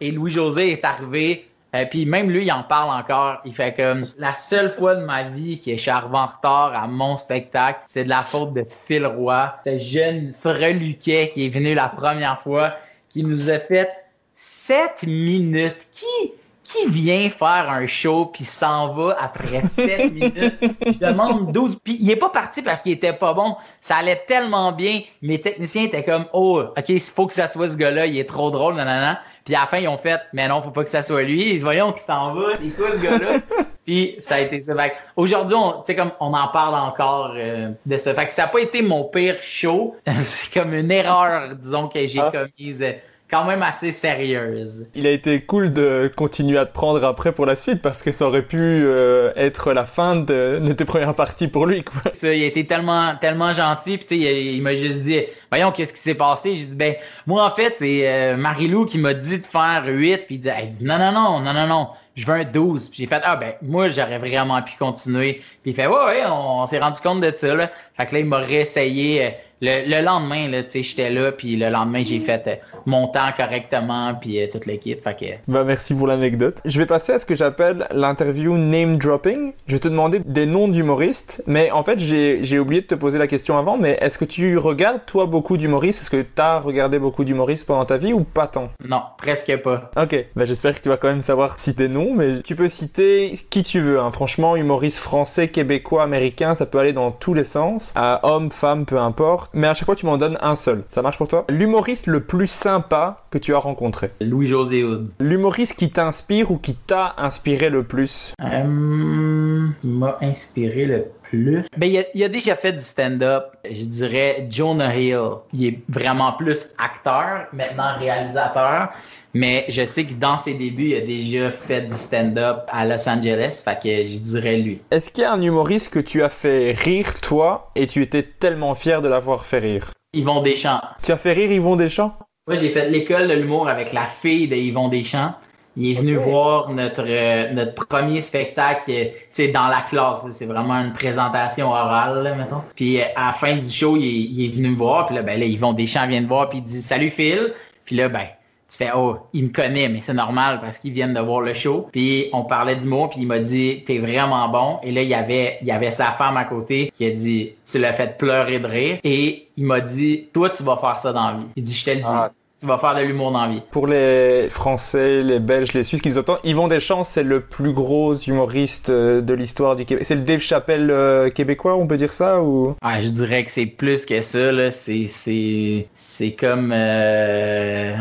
Et Louis-José est arrivé et euh, puis même lui, il en parle encore. Il fait comme la seule fois de ma vie que je suis arrivé en retard à mon spectacle, c'est de la faute de Phil Roy, ce jeune freluquet qui est venu la première fois, qui nous a fait sept minutes. Qui qui vient faire un show puis s'en va après 7 (laughs) minutes? Je demande 12. Puis il est pas parti parce qu'il était pas bon. Ça allait tellement bien. Mes techniciens étaient comme, oh, OK, il faut que ça soit ce gars-là, il est trop drôle, nanana. Puis à la fin, ils ont fait, mais non, faut pas que ça soit lui. Voyons qu'il s'en va, c'est quoi ce gars-là? (laughs) puis ça a été ça. Aujourd'hui, tu sais, comme on en parle encore euh, de ça. Fait que ça n'a pas été mon pire show. (laughs) c'est comme une erreur, disons, que j'ai ah. commise quand même assez sérieuse. Il a été cool de continuer à te prendre après pour la suite parce que ça aurait pu euh, être la fin de, de, tes premières parties pour lui. Quoi. Ça, il a été tellement, tellement gentil. Puis, il, il m'a juste dit, voyons, qu'est-ce qui s'est passé? J'ai dit, ben, moi, en fait, c'est euh, Marie-Lou qui m'a dit de faire 8. Puis il dit, non, non, non, non, non, non je veux un 12. Puis j'ai fait, ah ben, moi, j'aurais vraiment pu continuer. Puis il fait, ouais, ouais, on, s'est rendu compte de ça, là. Fait que là, il m'a réessayé. Euh, le, le lendemain, là, tu sais, j'étais là, puis le lendemain, j'ai fait euh, mon temps correctement, puis euh, toute l'équipe. Fait que... Bah, merci pour l'anecdote. Je vais passer à ce que j'appelle l'interview name dropping. Je vais te demander des noms d'humoristes, mais en fait, j'ai oublié de te poser la question avant, mais est-ce que tu regardes, toi, beaucoup d'humoristes? Est-ce que tu as regardé beaucoup d'humoristes pendant ta vie ou pas tant? Non, presque pas. Ok, bah, j'espère que tu vas quand même savoir citer noms, mais tu peux citer qui tu veux. Hein. Franchement, humoriste français, québécois, américain, ça peut aller dans tous les sens. À homme, femme, peu importe mais à chaque fois tu m'en donnes un seul. Ça marche pour toi? L'humoriste le plus sympa que tu as rencontré Louis-José Hood. L'humoriste qui t'inspire ou qui t'a inspiré le plus? Euh, m'a inspiré le plus. Ben, il, a, déjà fait du stand-up. Je dirais Jonah Hill. Il est vraiment plus acteur, maintenant réalisateur. Mais je sais que dans ses débuts, il a déjà fait du stand-up à Los Angeles, fait que je dirais lui. Est-ce qu'il y a un humoriste que tu as fait rire, toi, et tu étais tellement fier de l'avoir fait rire? Yvon Deschamps. Tu as fait rire Yvon Deschamps? Moi, j'ai fait l'école de l'humour avec la fille de Yvon Deschamps. Il est venu voir notre euh, notre premier spectacle, tu sais, dans la classe. C'est vraiment une présentation orale, là, mettons. Puis euh, à la fin du show, il est, venu me voir. Puis là, ben là, Yvon Deschamps vient de voir, puis il dit « Salut Phil! » Puis là, ben, tu fais oh il me connaît mais c'est normal parce qu'ils viennent de voir le show puis on parlait du mot puis il m'a dit t'es vraiment bon et là il y avait il y avait sa femme à côté qui a dit tu l'as fait pleurer de rire et il m'a dit toi tu vas faire ça dans la vie il dit je te le dis ah, tu vas faire de l'humour dans la vie. Pour les Français, les Belges, les Suisses qui nous entendent, Yvon Deschamps, c'est le plus gros humoriste euh, de l'histoire du Québec. C'est le Dave Chappelle euh, québécois, on peut dire ça ou? Ah, je dirais que c'est plus que ça là. C'est c'est c'est comme euh...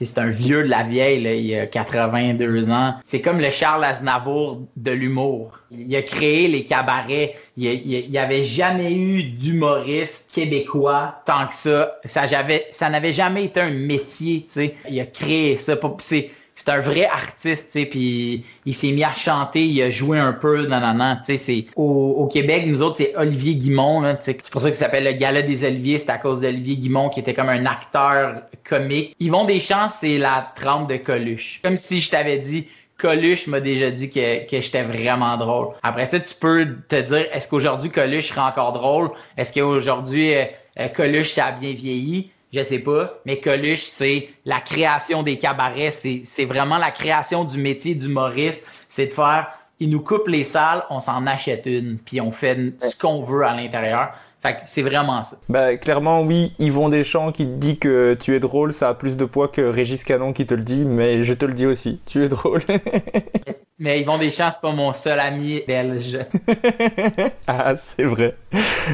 C'est un vieux de la vieille, là. Il a 82 ans. C'est comme le Charles Aznavour de l'humour. Il a créé les cabarets. Il n'y avait jamais eu d'humoriste québécois tant que ça. Ça, n'avait jamais été un métier, tu sais. Il a créé ça. C'est un vrai artiste, tu sais, puis il s'est mis à chanter, il a joué un peu, non, non, non, tu sais, c'est au, Québec, nous autres, c'est Olivier Guimont, là, c'est pour ça qu'il s'appelle le Gala des Oliviers, c'est à cause d'Olivier Guimont qui était comme un acteur comique. Yvon Deschamps, c'est la trempe de Coluche. Comme si je t'avais dit, Coluche m'a déjà dit que, que j'étais vraiment drôle. Après ça, tu peux te dire, est-ce qu'aujourd'hui Coluche serait encore drôle? Est-ce qu'aujourd'hui euh, euh, Coluche, a bien vieilli? Je sais pas, mais Coluche, c'est la création des cabarets, c'est vraiment la création du métier d'humoriste, c'est de faire, il nous coupe les salles, on s'en achète une, puis on fait ce qu'on veut à l'intérieur. Fait que c'est vraiment ça. Bah, clairement, oui, Yvon Deschamps qui te dit que tu es drôle, ça a plus de poids que Régis Canon qui te le dit, mais je te le dis aussi, tu es drôle. (laughs) Mais Yvon Deschamps, c'est pas mon seul ami belge. (laughs) ah, c'est vrai.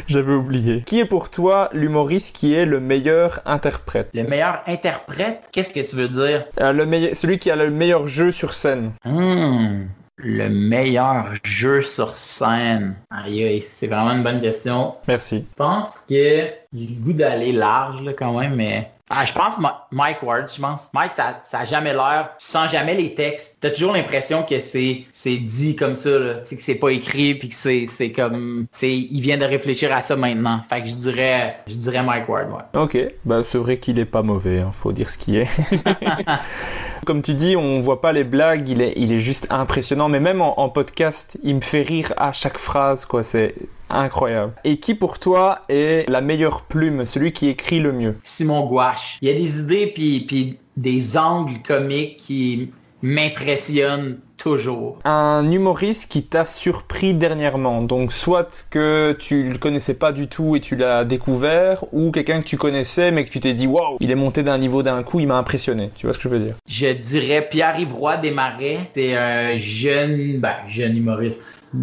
J'avais oublié. Qui est pour toi l'humoriste qui est le meilleur interprète? Le meilleur interprète? Qu'est-ce que tu veux dire? Euh, le meilleur, celui qui a le meilleur jeu sur scène. Hmm. Le meilleur jeu sur scène. Aïe, c'est vraiment une bonne question. Merci. Je pense que j'ai le goût d'aller large là, quand même, mais ah, je pense Mike Ward, je pense. Mike, ça, ça a jamais l'air, tu sens jamais les textes. T'as toujours l'impression que c'est, c'est dit comme ça, là. que c'est pas écrit, puis que c'est, c'est comme, c'est, il vient de réfléchir à ça maintenant. Fait que je dirais, je dirais Mike Ward, ouais. Ok, bah c'est vrai qu'il est pas mauvais, hein. faut dire ce qui est. (laughs) (laughs) comme tu dis, on voit pas les blagues, il est, juste impressionnant. Mais même en, podcast, il me fait rire à chaque phrase, quoi. C'est, Incroyable. Et qui pour toi est la meilleure plume, celui qui écrit le mieux? Simon Gouache. Il y a des idées puis des angles comiques qui m'impressionnent toujours. Un humoriste qui t'a surpris dernièrement, donc soit que tu le connaissais pas du tout et tu l'as découvert, ou quelqu'un que tu connaissais mais que tu t'es dit waouh, il est monté d'un niveau d'un coup, il m'a impressionné. Tu vois ce que je veux dire? Je dirais Pierre-Yves Roy Desmarais, c'est un jeune, ben jeune humoriste.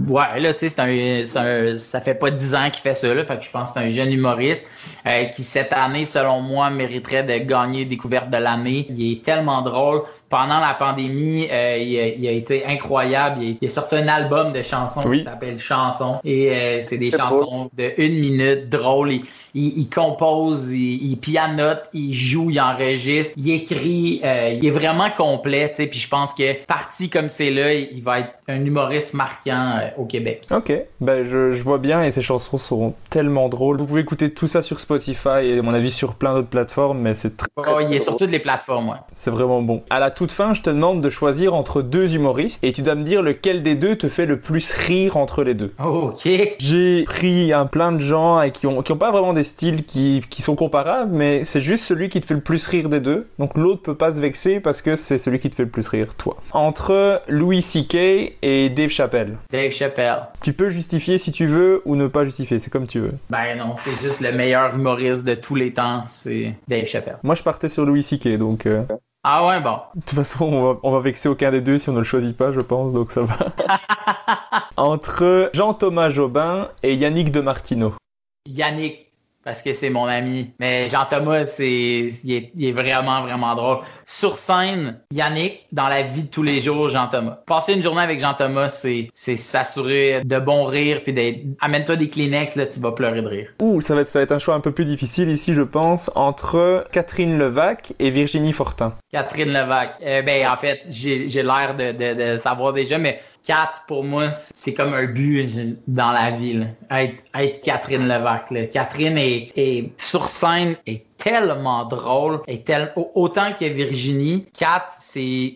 Ouais, là, tu sais, c'est un, ça fait pas dix ans qu'il fait ça, là. Fait que je pense que c'est un jeune humoriste euh, qui, cette année, selon moi, mériterait de gagner découverte de l'année. Il est tellement drôle pendant la pandémie, euh, il, a, été incroyable. Il a, sorti un album de chansons qui s'appelle Chansons. Et euh, c'est des chansons de une minute, drôles. Il, compose, il, pianote, il joue, il enregistre, il écrit. Euh, il est vraiment complet. Tu sais, puis je pense que parti comme c'est là, il va être un humoriste marquant au Québec. Ok, ben je, je, vois bien et ses chansons sont tellement drôles. Vous pouvez écouter tout ça sur Spotify et à mon avis sur plein d'autres plateformes, mais c'est très. Oh, il est sur toutes les plateformes, ouais. C'est vraiment bon. À la toute fin, je te demande de choisir entre deux humoristes et tu dois me dire lequel des deux te fait le plus rire entre les deux. Oh, ok. J'ai pris un plein de gens et qui ont, qui ont pas vraiment des styles qui, qui sont comparables, mais c'est juste celui qui te fait le plus rire des deux. Donc l'autre peut pas se vexer parce que c'est celui qui te fait le plus rire, toi. Entre Louis C.K. et Dave Chappelle. Dave Chappelle. Tu peux justifier si tu veux ou ne pas justifier, c'est comme tu veux. Ben non, c'est juste le meilleur humoriste de tous les temps, c'est Dave Chappelle. Moi je partais sur Louis C.K. donc... Euh, ah ouais, bon. De toute façon, on va, on va vexer aucun des deux si on ne le choisit pas, je pense, donc ça va. (laughs) Entre Jean-Thomas Jobin et Yannick de Martino. Yannick, parce que c'est mon ami. Mais Jean-Thomas, c'est, il est, vraiment, vraiment drôle. Sur scène, Yannick, dans la vie de tous les jours, Jean-Thomas. Passer une journée avec Jean-Thomas, c'est, c'est s'assurer de bons rires, puis d'être, amène-toi des Kleenex, là, tu vas pleurer de rire. Ouh, ça va être, ça va être un choix un peu plus difficile ici, je pense, entre Catherine Levac et Virginie Fortin. Catherine Levac. Eh ben, en fait, j'ai, j'ai l'air de, de, de savoir déjà, mais 4, pour moi, c'est comme un but dans la vie. Être, Catherine Levac. Catherine est, sur scène est tellement drôle. Est tel, autant que Virginie. 4, c'est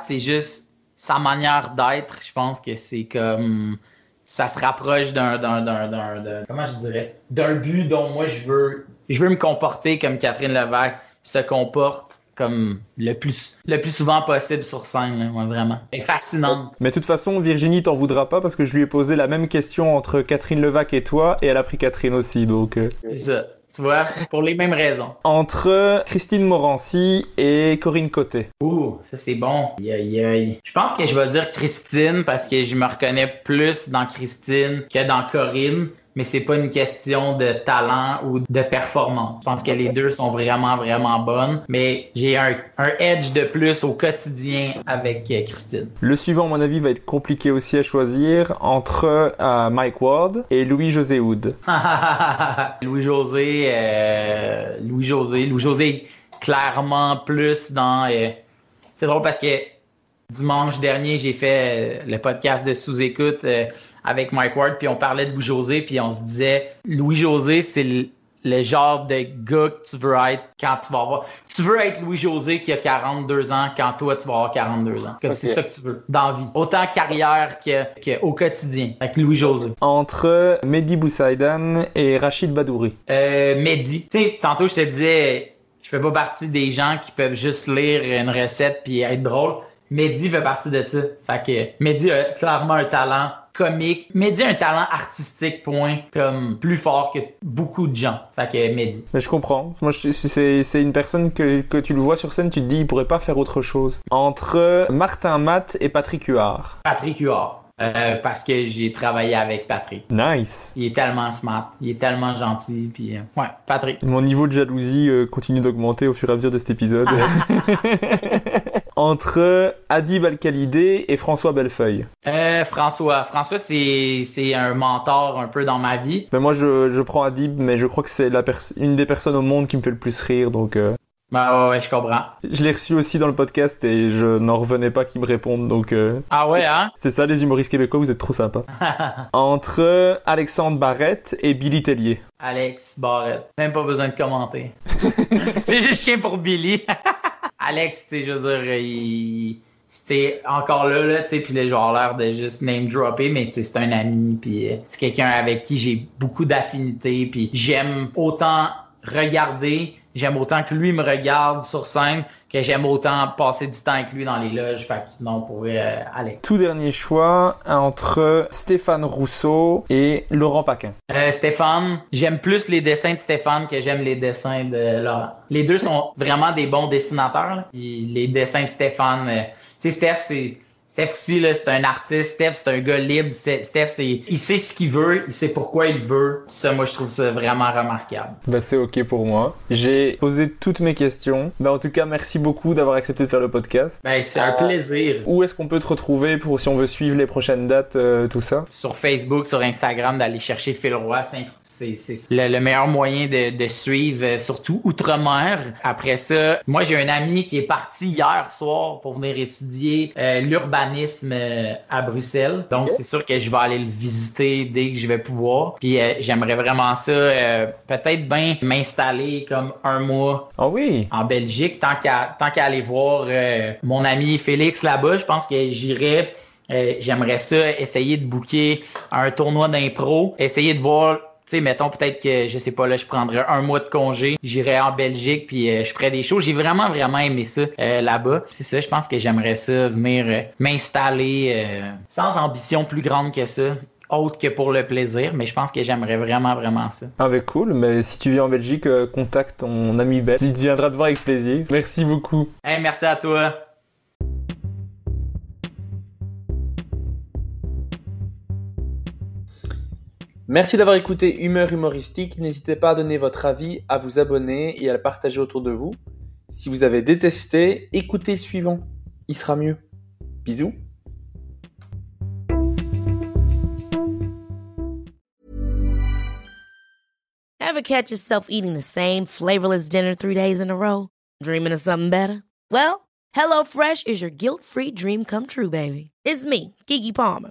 c'est juste sa manière d'être. Je pense que c'est comme ça se rapproche d'un, d'un, comment je dirais, d'un but dont moi je veux, je veux me comporter comme Catherine Levac se comporte comme le plus, le plus souvent possible sur scène, vraiment. Elle est fascinante. Mais de toute façon, Virginie t'en voudra pas parce que je lui ai posé la même question entre Catherine Levac et toi et elle a pris Catherine aussi, donc. Euh. C'est ça. Tu vois, pour les mêmes raisons. Entre Christine Morancy et Corinne Côté. Ouh, ça c'est bon. Je pense que je vais dire Christine parce que je me reconnais plus dans Christine que dans Corinne. Mais c'est pas une question de talent ou de performance. Je pense que les deux sont vraiment, vraiment bonnes, mais j'ai un, un edge de plus au quotidien avec euh, Christine. Le suivant, à mon avis, va être compliqué aussi à choisir entre euh, Mike Ward et Louis-José Hood. (laughs) Louis-José, euh, Louis-José, Louis-José, clairement plus dans. euh, c'est drôle parce que dimanche dernier, j'ai fait le podcast de sous-écoute avec Mike Ward, puis on parlait de Louis-José, puis on se disait Louis-José, c'est le, le genre de gars que tu veux être quand tu vas avoir. Tu veux être Louis-José qui a 42 ans quand toi tu vas avoir 42 ans. C'est ça que tu veux dans vie. Autant carrière que, que au quotidien. Avec Louis-José. Entre Mehdi Boussaïdan et Rachid Badouri. Euh, Mehdi. Tu sais, tantôt, je te disais, je fais pas partie des gens qui peuvent juste lire une recette puis être drôle. Mehdi fait partie de ça. Fait que Mehdi a clairement un talent comique. Mehdi a un talent artistique, point, comme plus fort que beaucoup de gens. Fait que Mehdi. Mais je comprends. Moi, je- c'est c'est une personne que, que tu le vois sur scène, tu te dis, il pourrait pas faire autre chose. Entre Martin Matt et Patrick Huard. Patrick Huard. Euh, parce que j'ai travaillé avec Patrick. Nice. Il est tellement smart, il est tellement gentil, puis euh, ouais, Patrick. Mon niveau de jalousie euh, continue d'augmenter au fur et à mesure de cet épisode. (laughs) (laughs) Entre Adib Al-Khalidé et François Bellefeuille. Euh, François, François c'est c'est un mentor un peu dans ma vie. Ben moi, je, je prends Adib, mais je crois que c'est la pers- une des personnes au monde qui me fait le plus rire, donc... euh, Ben ouais, ouais, je comprends. Je l'ai reçu aussi dans le podcast et je n'en revenais pas qu'il me réponde, donc... euh, Ah ouais, hein? C'est ça les humoristes québécois, vous êtes trop sympas. (laughs) Entre Alexandre Barrette et Billy Tellier. Alex Barrett. Même pas besoin de commenter. (laughs) c'est juste chien pour Billy. (laughs) Alex, je veux dire, il. C'était encore là, là, tu sais, puis là, genre l'air de juste name dropper, mais c'est un ami, puis euh, c'est quelqu'un avec qui j'ai beaucoup d'affinités, puis j'aime autant regarder, j'aime autant que lui me regarde sur scène, que j'aime autant passer du temps avec lui dans les loges, fait que non, pour euh, Alex. Tout dernier choix entre Stéphane Rousseau et Laurent Paquin. Euh, Stéphane, j'aime plus les dessins de Stéphane que j'aime les dessins de Laurent. Les deux sont vraiment des bons dessinateurs. là. Les dessins de Stéphane, euh, tu sais, Steph, c'est. Steph aussi, là, c'est un artiste. Steph, c'est un gars libre. Steph, c'est, il sait ce qu'il veut, il sait pourquoi il veut. Ça, moi, je trouve ça vraiment remarquable. Bah c'est ok pour moi. J'ai posé toutes mes questions. Bah en tout cas merci beaucoup d'avoir accepté de faire le podcast. Ben, c'est un plaisir. Où est-ce qu'on peut te retrouver pour si on veut suivre les prochaines dates, euh, tout ça? Sur Facebook, sur Instagram, d'aller chercher Phil Roy, c'est c'est le, le meilleur moyen de, de suivre, euh, surtout outre-mer. Après ça, moi j'ai un ami qui est parti hier soir pour venir étudier euh, l'urbanisme euh, à Bruxelles. Donc c'est sûr que je vais aller le visiter dès que je vais pouvoir. Puis euh, j'aimerais vraiment ça, euh, peut-être bien m'installer comme un mois Ah oui en Belgique, tant qu'à tant qu'à aller voir euh, mon ami Félix là-bas, je pense que j'irais. euh, J'aimerais ça essayer de booker un tournoi d'impro, essayer de voir, tu sais, mettons peut-être que je sais pas là, je prendrais un mois de congé, j'irais en Belgique puis euh, je ferais des shows. J'ai vraiment vraiment aimé ça euh, là-bas. C'est ça, je pense que j'aimerais ça venir euh, m'installer euh, sans ambition plus grande que ça. Autre que pour le plaisir, mais je pense que j'aimerais vraiment, vraiment ça. Ah bah cool, mais si tu viens en Belgique, euh, contacte ton ami Beth. Il viendra te voir avec plaisir. Merci beaucoup. Hey, merci à toi. Merci d'avoir écouté Humeur Humoristique. N'hésitez pas à donner votre avis, à vous abonner et à le partager autour de vous. Si vous avez détesté, écoutez le suivant. Il sera mieux. Bisous. Ever catch yourself eating the same flavorless dinner three days in a row? Dreaming of something better? Well, HelloFresh is your guilt-free dream come true, baby. It's me, Kiki Palmer.